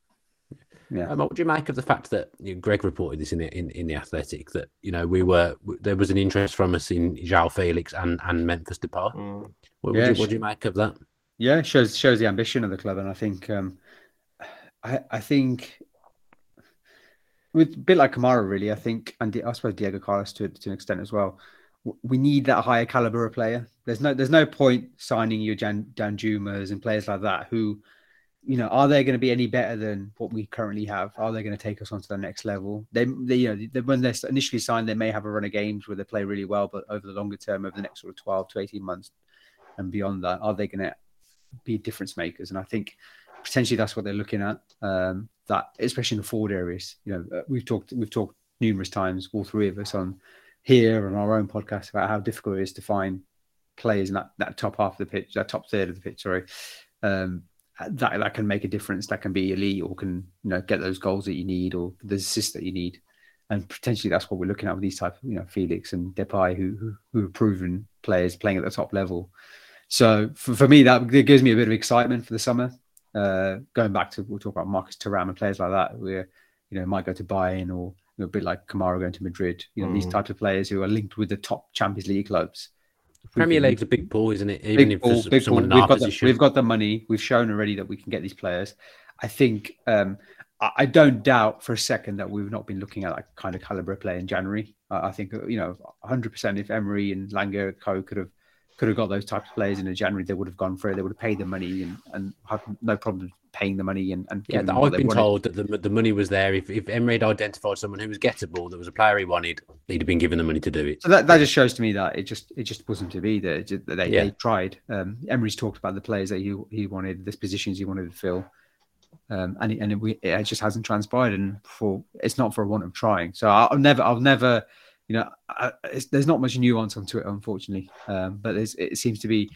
Yeah. um, what would you make of the fact that you know, Greg reported this in the in, in the Athletic that you know we were there was an interest from us in João Felix and and Memphis Depay. Mm. What, Yeah, would you, what do you make of that? Yeah, shows shows the ambition of the club, and I think um, I I think with a bit like Kamara, really. I think, and I suppose Diego Carlos to to an extent as well. We need that higher caliber of player. There's no there's no point signing your Jan Danjumas and players like that who, you know, are they going to be any better than what we currently have? Are they going to take us on to the next level? They, they you know, they, when they're initially signed, they may have a run of games where they play really well, but over the longer term, over the next sort of 12 to 18 months and beyond that, are they going to be difference makers? And I think potentially that's what they're looking at. Um, that especially in the forward areas, you know, uh, we've talked we've talked numerous times, all three of us on here on our own podcast about how difficult it is to find players in that, that top half of the pitch, that top third of the pitch, sorry, um, that that can make a difference, that can be elite or can you know get those goals that you need or the assists that you need. And potentially that's what we're looking at with these type of, you know, Felix and Depay, who who, who are proven players playing at the top level. So for, for me, that it gives me a bit of excitement for the summer. Uh, going back to we'll talk about Marcus Thuram and players like that, where you know might go to Bayern or you know, a bit like Kamara going to Madrid. You know these Mm. types of players who are linked with the top Champions League clubs. Premier League's a big pool, isn't it? Even big if ball, big ball. We've got, the, we've got the money. We've shown already that we can get these players. I think um, I, I don't doubt for a second that we've not been looking at that kind of caliber play in January. I I think uh, you know, 100 percent. If Emery and Lange Co could have could have got those types of players in a January, they would have gone for it. They would have paid the money and, and had no problem paying the money and, and Yeah, I've been told that the, the money was there. If, if Emery had identified someone who was gettable, there was a player he wanted, he'd have been given the money to do it. So that, that just shows to me that it just it just wasn't to be there. Just- They, Yeah. they tried. Um, Emery's talked about the players that he he wanted, the positions he wanted to fill, um, and it, and it, we- it just hasn't transpired. And for it's not for a want of trying. So I'll never I'll never you know I, it's, there's not much nuance onto it unfortunately. Um, but there's, it seems to be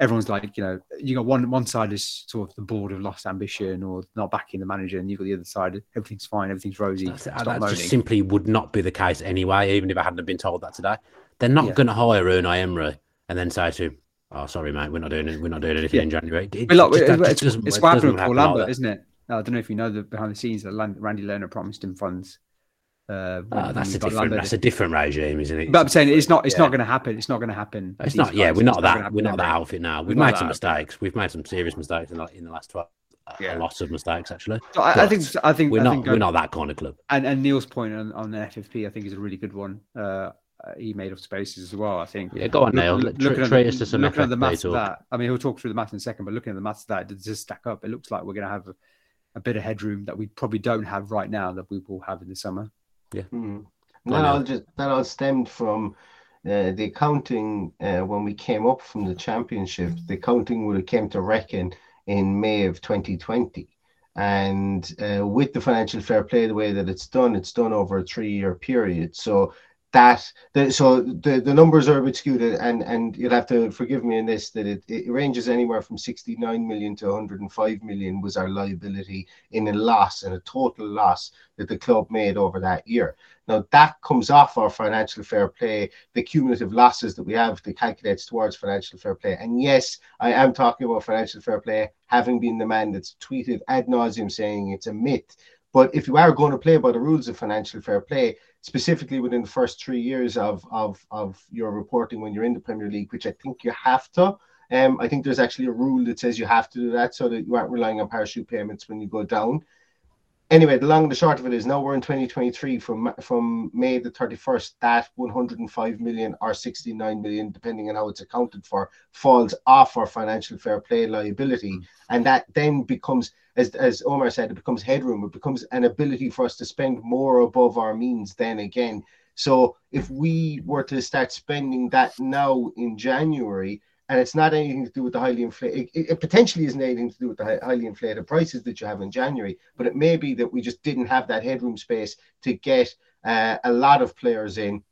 everyone's like you know you got one one side is sort of the board of lost ambition or not backing the manager, and you've got the other side everything's fine, everything's rosy. Stop that moaning. just simply would not be the case anyway, even if I hadn't been told that today. They're not Yeah. going to hire Unai Emery and then say to him, "Oh, sorry, mate, we're not doing it. We're not doing anything Yeah. in January." It, just- that it's, it's it what happened with Paul Lambert, isn't it? I don't know if you know the behind the scenes that Randy Lerner promised him funds Uh, Oh, that's a different. That's a different regime, isn't it? But I'm saying it's not. It's Yeah. not going to happen. It's not going to happen. It's not. Yeah, we're not that. We're not that outfit now. We've made some mistakes. We've made some serious mistakes in the, in the last twelve. a- Yeah. A lot of mistakes, actually. So I, I think. I think. We're I not. think, We're not that kind of club. And, and Neil's point on, on the FFP, I think, is a really good one. Uh, uh, he made up spaces as well. I think. Yeah, go on, Neil. Look- looking at treat the- us to some looking at the maths of talk. that. I mean, he'll talk through the maths in a second, but looking at the maths of that, does this stack up? It looks like we're going to have a, a bit of headroom that we probably don't have right now that we will have in the summer. Go on, That all just that all stemmed from uh, the accounting uh, when we came up from the championship. The accounting would have came to reckon in May of 2020, and uh, with the financial fair play the way that it's done, it's done over a three-year period. So that the, so the, the numbers are a bit skewed, and and you'll have to forgive me in this that it, it ranges anywhere from 69 million to 105 million was our liability in a loss and a total loss that the club made over that year. Now that comes off our financial fair play, the cumulative losses that we have that calculates towards financial fair play. And yes, I am talking about financial fair play, having been the man that's tweeted ad nauseum saying it's a myth. But if you are going to play by the rules of financial fair play, specifically within the first three years of of of your reporting when you're in the Premier League, which I think you have to. Um, I think there's actually a rule that says you have to do that so that you aren't relying on parachute payments when you go down anyway, the long and the short of it is now we're in 2023 from from May the 31st. That 105 million or 69 million, depending on how it's accounted for, falls off our financial fair play liability, and that then becomes, as as Omar said, it becomes headroom. It becomes an ability for us to spend more above our means. Then again, so if we were to start spending that now in January. And it's not anything to do with the highly inflated. It, it potentially isn't anything to do with the highly inflated prices that you have in January, but it may be that we just didn't have that headroom space to get uh, a lot of players in,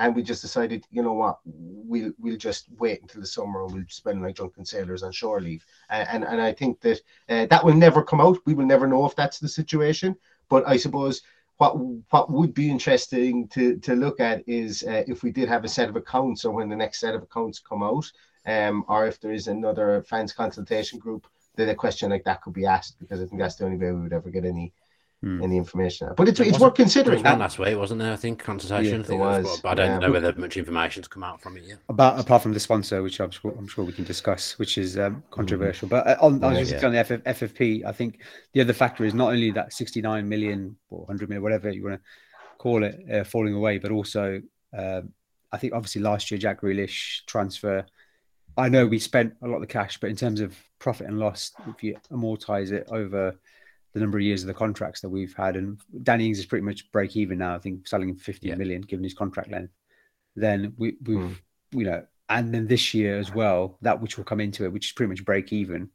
and we just decided, you know what, we'll we'll just wait until the summer and we'll spend like drunken sailors on shore leave. And and, and I think that uh, that will never come out. We will never know if that's the situation. But I suppose what what would be interesting to to look at is uh, if we did have a set of accounts or when the next set of accounts come out um, or if there is another fans consultation group, then a question like that could be asked because I think that's the only way we would ever get any Hmm. any information. But it's There it's worth considering. There was one last week, wasn't there? I think consultation. Yeah, I think there that was, but I don't yeah. know whether much information's come out from it yet. About apart from the sponsor, which I'm sure, I'm sure we can discuss, which is um, controversial. But uh, on, I was just yeah. on the FF, FFP. I think the other factor is not only that 69 million or 100 million, whatever you want to call it, uh, falling away, but also um, I think obviously last year Jack Grealish transfer. I know we spent a lot of the cash, but in terms of profit and loss, if you amortize it over the number of years of the contracts that we've had, and Danny Ings is pretty much break even now. I think selling him 50 Yeah. million, given his contract length. Then we, we've, Hmm. you know, and then this year as well, that which will come into it, which is pretty much break even.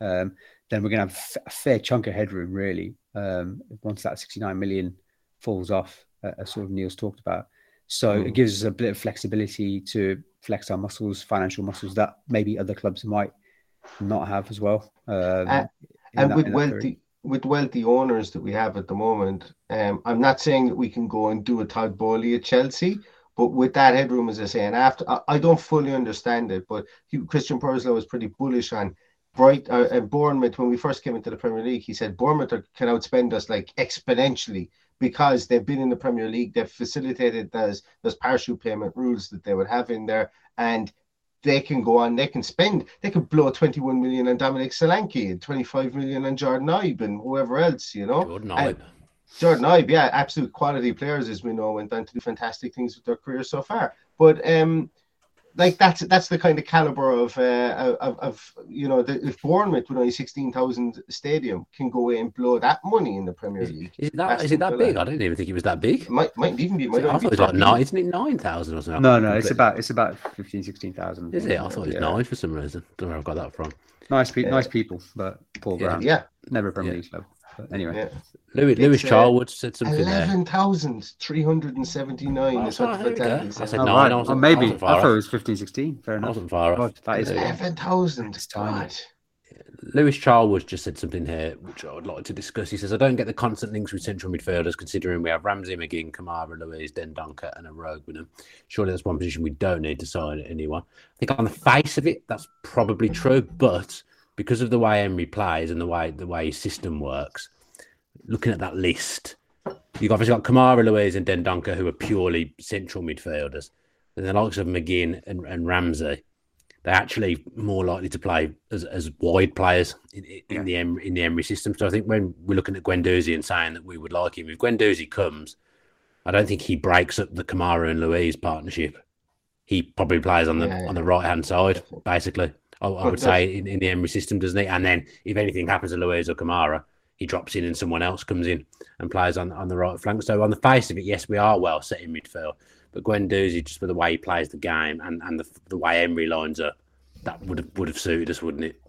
Um, then we're going to have a fair chunk of headroom, really, um, once that 69 million falls off, uh, as sort of Neil's talked about. So Hmm. it gives us a bit of flexibility to flex our muscles, financial muscles that maybe other clubs might not have as well. Um, Uh, and that- with in that period. wealthy with wealthy owners that we have at the moment, um, I'm not saying that we can go and do a Todd Boehly at Chelsea, but with that headroom, as I say, and after I, I don't fully understand it, but he, Christian Purslow was pretty bullish on Bright uh, uh, Bournemouth when we first came into the Premier League. He said Bournemouth are, can outspend us like exponentially because they've been in the Premier League. They've facilitated those those parachute payment rules that they would have in there, and they can go on, they can spend, they could blow 21 million on Dominic Solanke and 25 million on Jordan Ibe and whoever else, you know. Jordan Ibe. Jordan Ibe, yeah, absolute quality players, as we know, went on to do fantastic things with their career so far. But um, like that's that's the kind of caliber of uh, of, of you know, the, if Bournemouth with only 16,000 stadium can go away and blow that money in the Premier Is, League, is it that, is it that big? I didn't even think it was that big. it might might even be. Might I thought be it was like nine. Isn't it nine thousand or something? no, no, it's Completely- about it's about 15, 16,000. Is it? I thought it was Yeah. nine for some reason. I Don't know where I got that from. Nice, pe- nice people, but poor Yeah. ground. Yeah, Never a Premier Yeah. League club. But anyway, yeah. Louis, Lewis uh, Charlwood said something there. 11,379 Oh, is sorry, what there we go. Fatality I said. said Oh, nine. right. I Oh, wasn't, maybe I I wasn't thought it was 15, 16. Fair I enough. wasn't far off. God, that is Eleven thousand. It's tiny. God. Lewis Charlwood just said something here which I would like to discuss. He says, I don't get the constant links with central midfielders considering we have Ramsey, McGinn, Kamara, Luiz, Dendoncker, and Iroegbunam. Surely that's one position we don't need to sign anyone. I think on the face of it, that's probably true, but because of the way Emery plays and the way the way his system works, looking at that list, You've obviously got Kamara, Luiz, and Dendoncker, who are purely central midfielders. And the likes of McGinn and, and Ramsey, they're actually more likely to play as, as wide players in, in Yeah. the Em, in the Emery system. So I think when we're looking at Guendouzi and saying that we would like him, if Guendouzi comes, I don't think he breaks up the Kamara and Luiz partnership. He probably plays on the Yeah. on the right hand side, basically. I, I would say in, in the Emery system, doesn't he? And then if anything happens to Luiz or Kamara, he drops in and someone else comes in and plays on, on the right flank. So on the face of it, yes, we are well set in midfield. But Guendouzi, just for the way he plays the game and, and the, the way Emery lines up, that would have would have suited us, wouldn't it?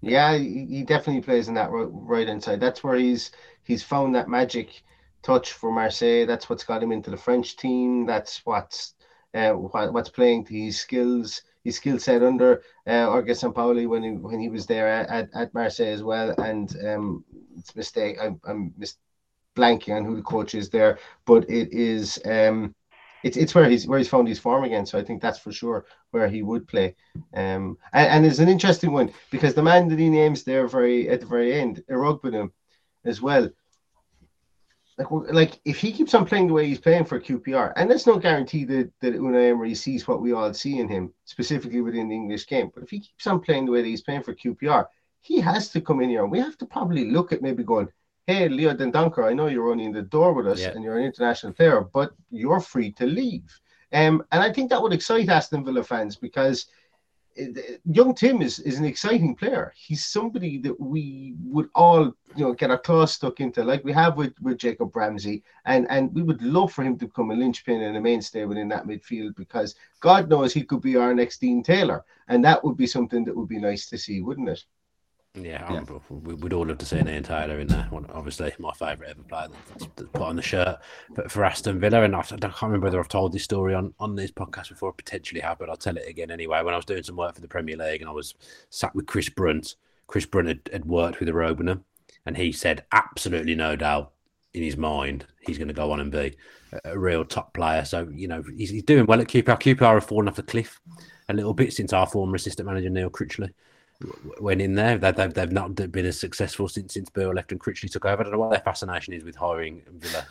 Yeah, he definitely plays in that right, right inside. That's where he's he's found that magic touch for Marseille. That's what's got him into the French team. That's what's uh, what, what's playing to his skills, his skill set under uh, Jorge Sampaoli when he when he was there at, at Marseille as well. And um, it's mistake. I'm I'm mis- blanking on who the coach is there, but it is um, it's it's where he's where he's found his form again. So I think that's for sure where he would play. Um, and, and it's an interesting one because the man that he names there very at the very end, Iroegbunam, as well. Like, like if he keeps on playing the way he's playing for QPR, and there's no guarantee that, that Unai Emery sees what we all see in him, specifically within the English game. But if he keeps on playing the way that he's playing for QPR, he has to come in here, and we have to probably look at maybe going, "Hey, Leo Dendoncker, I know you're only in the door with us, Yeah. and you're an international player, but you're free to leave." Um, and I think that would excite Aston Villa fans because young Tim is, is an exciting player. He's somebody that we would all, you know, get our claws stuck into, like we have with, with Jacob Ramsey, and and we would love for him to become a linchpin and a mainstay within that midfield because God knows he could be our next Ian Taylor, and that would be something that would be nice to see, wouldn't it? Yeah, I'm- we would all love to see an Ian Taylor in there. Obviously, my favourite ever player that's, that's put on the shirt for, for Aston Villa. And I, I can't remember whether I've told this story on, on this podcast before. I potentially have, but I'll tell it again anyway. When I was doing some work for the Premier League and I was sat with Chris Brunt, Chris Brunt had, had worked with Iroegbunam, and he said, absolutely no doubt in his mind, he's going to go on and be a, a real top player. So, you know, he's, he's doing well at QPR. QPR have fallen off the cliff a little bit since our former assistant manager, Neil Critchley went in there. They, they've, they've not been as successful since since Beale left and Critchley took over. I don't know what their fascination is with hiring Villa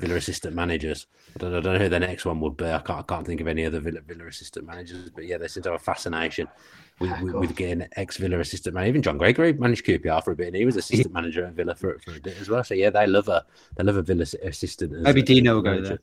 Villa assistant managers. I don't, I don't know who the next one would be. I can't, I can't think of any other Villa, Villa assistant managers. But yeah, they seem to have a fascination with, with, with getting ex Villa assistant manager. Even John Gregory managed QPR for a bit, and he was assistant manager at Villa for, for a bit as well. So yeah, they love a they love a Villa assistant. as Maybe Dino will go manager.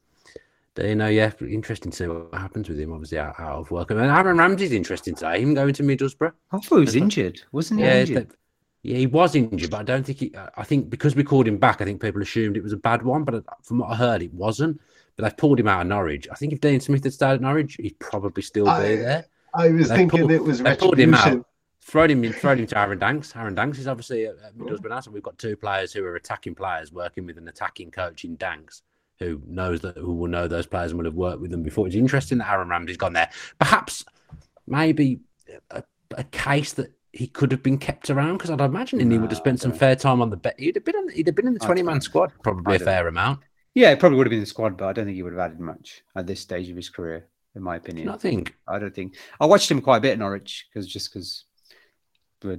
There. know, yeah, interesting to see what happens with him. Obviously, out, out of work. And Aaron Ramsey's interesting today. Him going to Middlesbrough. I thought he was injured, wasn't he? Yeah, injured? that- yeah, he was injured, but I don't think he. Uh, I think because we called him back, I think people assumed it was a bad one. But from what I heard, it wasn't. But they've pulled him out of Norwich. I think if Dean Smith had stayed at Norwich, he'd probably still I- be there. I was thinking pulled- it was they pulled him out, thrown him in, thrown him to Aaron Danks. Aaron Danks is obviously at, at Middlesbrough now, so we've got two players who are attacking players working with an attacking coach in Danks. Who knows that? Who will know those players and will have worked with them before? It's interesting that Aaron Ramsey's gone there. Perhaps, maybe a, a case that he could have been kept around because I'd imagine he would have spent some fair time on the bet. He'd have been on, he'd have been in the twenty man squad, probably a fair amount. Yeah, it probably would have been in the squad, but I don't think he would have added much at this stage of his career, in my opinion. I think. I don't think I watched him quite a bit in Norwich because just because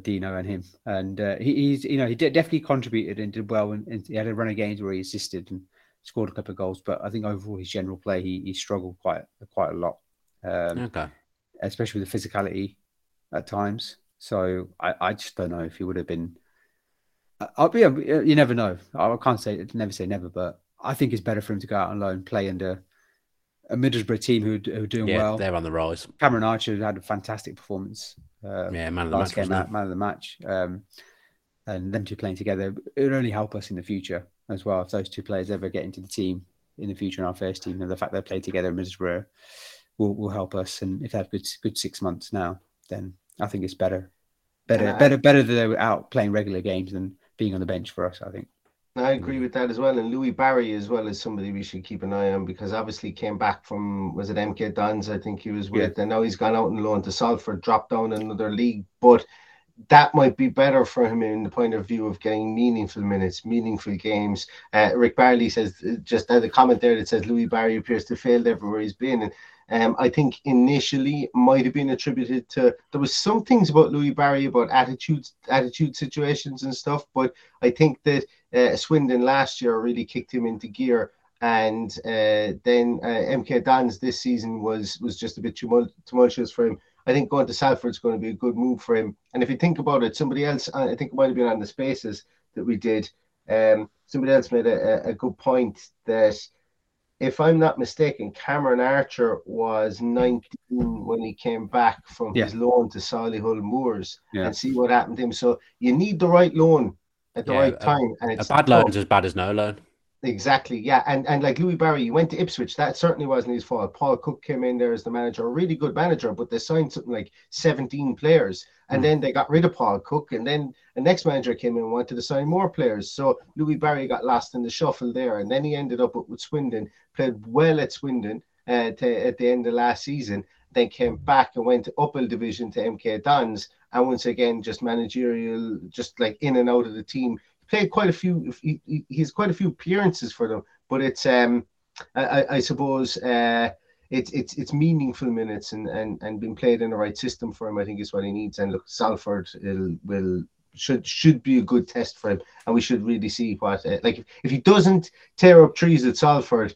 Dino and him, and uh, he, he's you know he did, definitely contributed and did well, and, and he had a run of games where he assisted and scored a couple of goals. But I think overall his general play he, he struggled quite quite a lot, um, Okay. especially with the physicality at times. So I, I just don't know if he would have been. I'll be you never know. I can't say never say never, but I think it's better for him to go out on loan, play under a Middlesbrough team who, who are doing Yeah, well. they're on the rise. Cameron Archer had a fantastic performance. Um, Yeah, man of the match. game, man, man of the match. Um, and them two playing together, it would only help us in the future as well. If those two players ever get into the team in the future in our first team, and the fact they play together in Middlesbrough will, will help us. And if they have good good six months now, then I think it's better, better, Yeah. better, better that they were out playing regular games than being on the bench for us. I think. I agree with that as well. And Louie Barry as well is somebody we should keep an eye on because obviously came back from was it MK Dons? I think he was with, and now he's gone out and loan to Salford, dropped down another league. But that might be better for him in the point of view of getting meaningful minutes, meaningful games. Uh, Rick Barley says just had a comment there that says Louie Barry appears to failed everywhere he's been. And Um, I think initially might have been attributed to there was some things about Louie Barry about attitudes, attitude situations and stuff, but I think that uh, Swindon last year really kicked him into gear, and uh, then uh, MK Dons this season was was just a bit tumult- tumultuous for him. I think going to Salford is going to be a good move for him. And if you think about it, somebody else, I think it might have been on the spaces that we did. Um, somebody else made a, a good point that if I'm not mistaken, Cameron Archer was 19 when he came back from Yeah. his loan to Solihull Moors Yeah. and see what happened to him. So you need the right loan at the Yeah, right a- time. And it's A bad tough. loan's as bad as no loan. Exactly, yeah, and and like Louie Barry, he went to Ipswich. That certainly wasn't his fault. Paul Cook came in there as the manager, a really good manager, but they signed something like seventeen players, and then they got rid of Paul Cook, and then the next manager came in and wanted to sign more players. So Louis Barry got lost in the shuffle there, and then he ended up with, with Swindon, played well at Swindon uh, to, at the end of last season, then came back and went up a division to MK Dons, and once again just managerial, just like in and out of the team played quite a few. He, he, he's quite a few appearances for them, but it's um, I, I, suppose uh, it's it's it's meaningful minutes and and and being played in the right system for him. I think is what he needs. And look, Salford will will should should be a good test for him, and we should really see what uh, like if, if he doesn't tear up trees at Salford.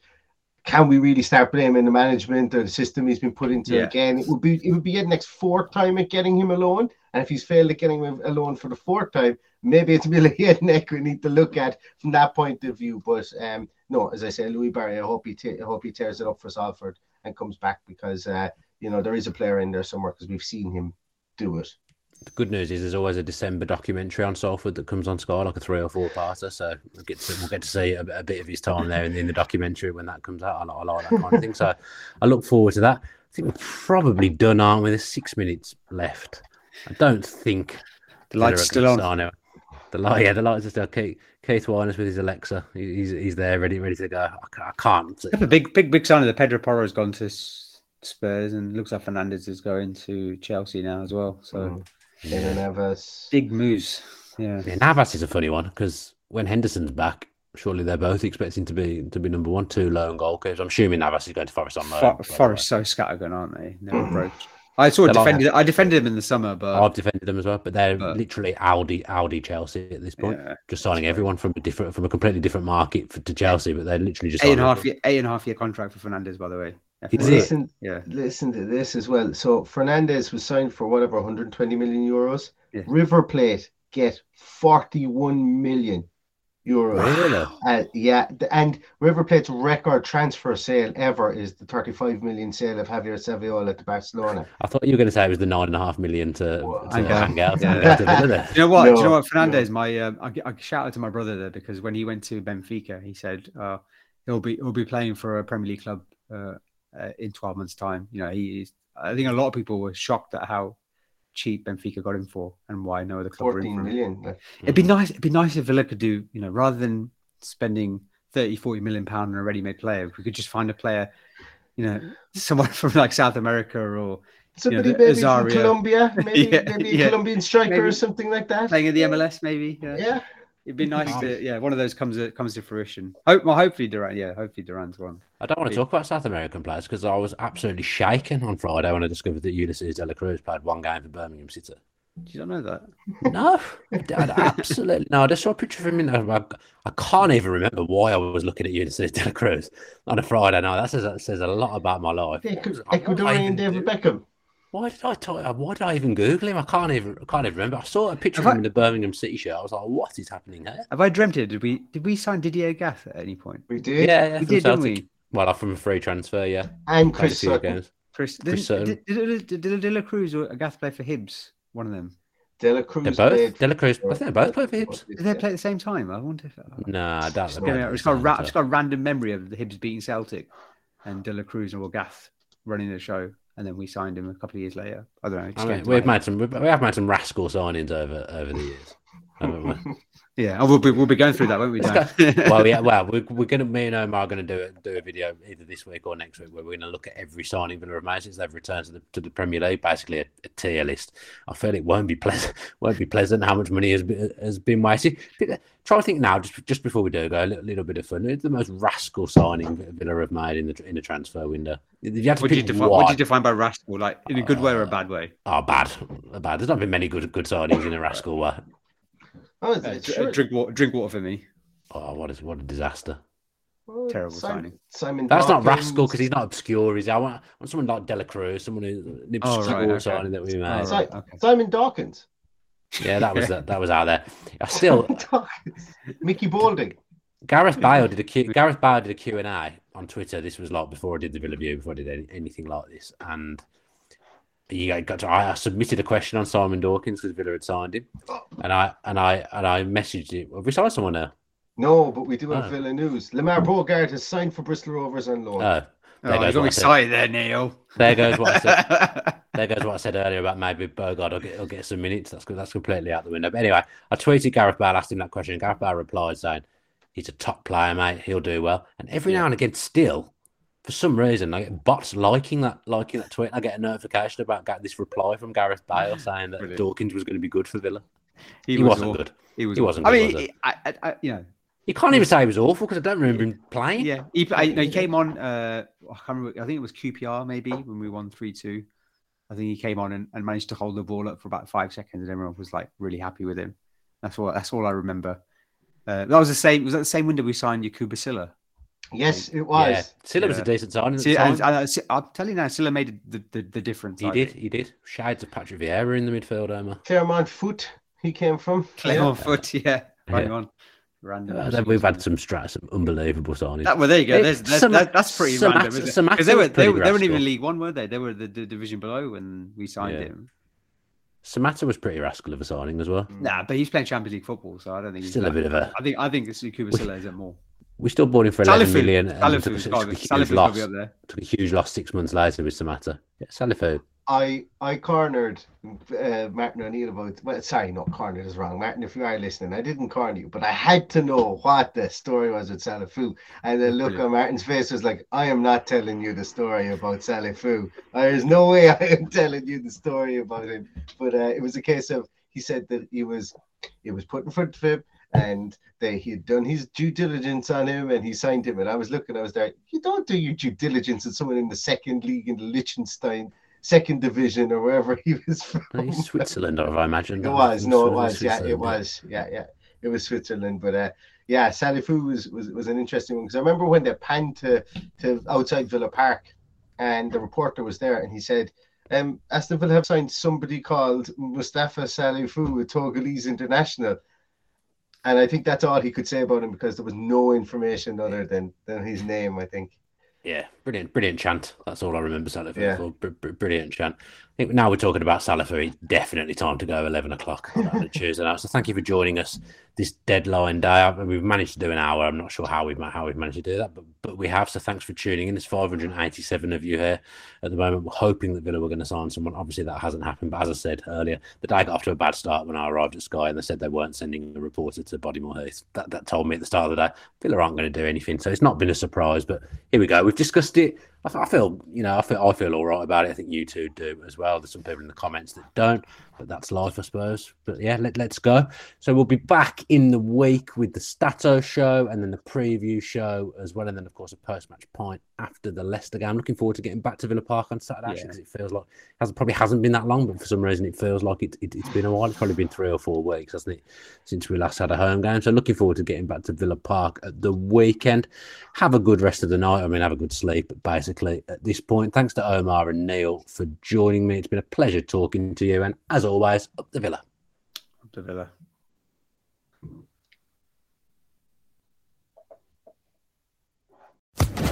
Can we really start blaming the management or the system he's been put into Yeah. again? It would be it would be the next fourth time at getting him alone, and if he's failed at getting him alone for the fourth time, maybe it's <laughs> Millie and Nick we need to look at from that point of view. But um, no, as I say, Louie Barry, I hope he te- I hope he tears it up for Salford and comes back because uh, you know there is a player in there somewhere because we've seen him do it. The good news is there's always a December documentary on Salford that comes on Sky, like a three or four parter. So we'll get to, we'll get to see a, a bit of his time there in, in the documentary when that comes out. I, like- I like that kind of thing. So I look forward to that. I think we're probably done, aren't we? There's six minutes left. I don't think The light's Villa still on. gonna now. The light, yeah, the lights are still. Kate, Keith Warner's with his Alexa. He's he's there, ready ready to go. I ca- I can't. A big, big, big sign of the Pedro Porro has gone to Spurs, and looks like Fernandez is going to Chelsea now as well. So Mm. Keylor Navas. big moves. Yeah. Yeah, Navas is a funny one because when Henderson's back, surely they're both expecting to be to be number one, two lone goalkeepers. I'm assuming Navas is going to Forest on loan. by For- Forest so scattergun, aren't they? Never broke. I sort of They're like- I defended him in the summer, but I've defended them as well, but they're But- literally Audi, Audi, Chelsea at this point. Yeah, just signing everyone from a different, from a completely different market for, to Chelsea, but they're literally just eight and a signing half year, eight and a half year contract for Fernandez, by the way. Is? Listen, Yeah. listen to this as well. So Fernandez was signed for whatever 120 million euros. Yeah. River Plate get 41 million euros. Really? Uh, yeah, and River Plate's record transfer sale ever is the 35 million sale of Javier Saviola to Barcelona. I thought you were going to say it was the nine and a half million to, Well, to hang out. hang. Yeah. hang out to Villa there. Do you know what? Do you know what? no. Fernandez, my um, I, I shout out to my brother there because when he went to Benfica, he said uh, he'll be he'll be playing for a Premier League club uh, uh, in twelve months' time. You know, he is. I think a lot of people were shocked at how cheap Benfica got him for and why no other club were in for him. million. Like, It'd be nice. It'd be nice if Villa could do, you know, rather than spending 30, 40 million pound on a ready-made player, if we could just find a player, you know, someone <laughs> from like South America or Somebody the maybe from Colombia, maybe, <laughs> Yeah, maybe a yeah. Colombian striker or something like that. playing in the MLS, maybe. Yeah, Yeah. It'd be nice to, yeah, one of those comes to, comes to fruition. Hope, well, hopefully Duran, yeah, hopefully Duran's one. I don't want to talk about South American players because I was absolutely shaken on Friday when I discovered that Ulises De La Cruz played one game for Birmingham City. Do you not know that? <laughs> No, I, I absolutely no. I just saw a picture of him in. I, I can't even remember why I was looking at Ulises De La Cruz on a Friday night. That says that says a lot about my life. Ecu- What did I Ecuadorian David do? Beckham. Why did I talk, uh, Why did I even Google him? I can't even. I can't even remember. I saw a picture Have of him I- in the Birmingham City shirt. I was like, "What is happening here?" Have I dreamt it? Did we did we sign Didier Agathe at any point? We did. Yeah, yeah we from did, didn't we? Well, from a free transfer, yeah. And Played a Chris Sutton. games. Chris, Chris did, Sutton. did, did, did, De La Cruz or Agathe play for Hibs? One of them. De La Cruz They're both. played De La Cruz. for- I think they both play for Hibs. Did they play at the same time? I wonder if. Uh, nah, I doubt Just they got, played a- at the it's got, a same ra- time. it's got a random memory of the Hibs beating Celtic and De La Cruz and Agathe running the show, and then we signed him a couple of years later. I don't know. I mean, we've made some. We have made some rascal signings over over the years. <laughs> Yeah, oh, we'll be we'll be going through that, won't we? Dan? well, yeah, well, we're, we're gonna me and Omar are gonna do it, do a video either this week or next week where we're gonna look at every signing Villa have made since they've returned to the to the Premier League, basically a, a tier list. I feel it won't be pleasant, <laughs> won't be pleasant how much money has been, has been wasted. Uh, try to think now, just just before we do go, a little, little bit of fun. It's the most rascal signing that Villa have made in the in the transfer window. You had to What do you define? What do you define by rascal? Like in a good way or a uh, bad way? oh, bad, bad. There's not been many good good signings in a <laughs> rascal way. Oh, it's, uh, uh, sure. drink water. Drink water for me. Oh, what is what a disaster. Well, terrible Simon, signing. Simon That's not rascal because he's not obscure. Is he? I want, I want someone like Dela Cruz, someone who uh, an Oh, obscure right, okay. signing that we oh, made. Oh, right, okay. Simon Dawkins. <laughs> Yeah, that was that, that was out there. I <laughs> still Mickey Boulding. Gareth Bale did a Q, Gareth Bale did a Q and A on Twitter. This was like before I did the Villa View, before I did any, anything like this, and you got to, I submitted a question on Simon Dawkins because Villa had signed him, oh. and I and I and I messaged it. Have we signed someone now? No, but we do have Oh. Villa news. Lamare Bogarde has signed for Bristol Rovers on loan. Oh, oh, there Oh, goes you got what me I said. excited there, Neil. There goes what I said. <laughs> There goes what I said earlier about maybe Bogarde will get, will get some minutes. That's. That's completely out the window. But anyway, I tweeted Gareth Bale, asked him that question. Gareth Bale replied saying, "He's a top player, mate. He'll do well." And every now and again, still, for some reason, I get bots liking that, liking that tweet. I get a notification about get this reply from Gareth Bale saying that Brilliant. Dawkins was going to be good for Villa. He, He was wasn't awful. good. He was he wasn't. I good, mean, was he? I, I, I, you know, You can't even say he was awful because I don't remember him playing. yeah. He, I, no, he came on. Uh, I can't remember. I think it was QPR maybe when we won three two. I think he came on and, and managed to hold the ball up for about five seconds, and everyone was like really happy with him. That's all. That's all I remember. Uh, that was the same. Was that the same window we signed Yacouba Sylla? Yes, it was. Yeah, Sylla was a decent signing. See, and, and, uh, see, I'll tell you now, Sylla made the, the, the difference. he I did. think. He did. Shades of Patrick Vieira in the midfield, Omar. Clermont Foot, he came from. Clermont foot, yeah. Right Yeah. on. Random. Uh, then we've had some strat, some unbelievable signings. That, well, there you go. There's, there's, Sam- that, that's pretty Samatta- random, isn't it? Because they, were, they, pretty were- they weren't even rascal. League One, were they? They were the, the division below when we signed Yeah. him. Samatta was pretty rascal of a signing as well. Nah, but he's playing Champions League football, so I don't think he's Still a bit of a- I think I think it's Kuba Sylla isn't more. We still bought him for 11 Salifu, million. and took, a- took a huge Salifu's got to loss. be up there. Took a huge loss six months later with Samatta. Yeah, Salifu. I I cornered uh, Martin O'Neill about. Well, sorry, not cornered is wrong. Martin, if you are listening, I didn't corner you, but I had to know what the story was with Salifu. And the look Brilliant. on Martin's face was like, I am not telling you the story about Salifu. There's no way <laughs> I am telling you the story about him. But uh, it was a case of he said that he was he was put in front of him and they he had done his due diligence on him and he signed him. And I was looking, I was there, you don't do your due diligence on someone in the second league in Liechtenstein, second division or wherever he was <laughs> from. Switzerland, I imagine. It was, no, it was, yeah, it was, yeah, yeah, it was Switzerland. But uh, yeah, Salifu was, was was an interesting one because I remember when they panned to to outside Villa Park, and the reporter was there, and he said, um, Aston Villa have signed somebody called Mustafa Salifu a Togolese International. And I think that's all he could say about him because there was no information other than, than his name, I think. Yeah, brilliant, brilliant chant. That's all I remember Salifu Yeah. for. Br- br- brilliant chant. I think now we're talking about Salifu. It's definitely time to go 11 o'clock on a Tuesday night. So thank you for joining us this deadline day. I- We've managed to do an hour. I'm not sure how we've how we've managed to do that, but but we have. So thanks for tuning in. There's 587 of you here at the moment. We're hoping that Villa were going to sign someone. Obviously, that hasn't happened. But as I said earlier, the day got off to a bad start when I arrived at Sky, and they said they weren't sending a reporter to Bodymoor Heath. That that told me at the start of the day Villa aren't going to do anything. So it's not been a surprise. But here we go. We've discussed it. I, feel, you know, I feel, I feel all right about it. I think you two do as well. There's some people in the comments that don't, but that's life, I suppose. But yeah, let, let's go. So we'll be back in the week with the Stato show and then the preview show as well, and then of course a post-match pint after the Leicester game. I'm Looking forward to getting back to Villa Park on Saturday actually Yeah. because it feels like it hasn't probably hasn't been that long, but for some reason it feels like it, it, it's been a while. It's probably been three or four weeks, hasn't it, since we last had a home game. So looking forward to getting back to Villa Park at the weekend. Have a good rest of the night. I mean, have a good sleep, basically, at this point. Thanks to Omar and Neil for joining me. It's been a pleasure talking to you. And as always, up the Villa. Up to Villa. Sports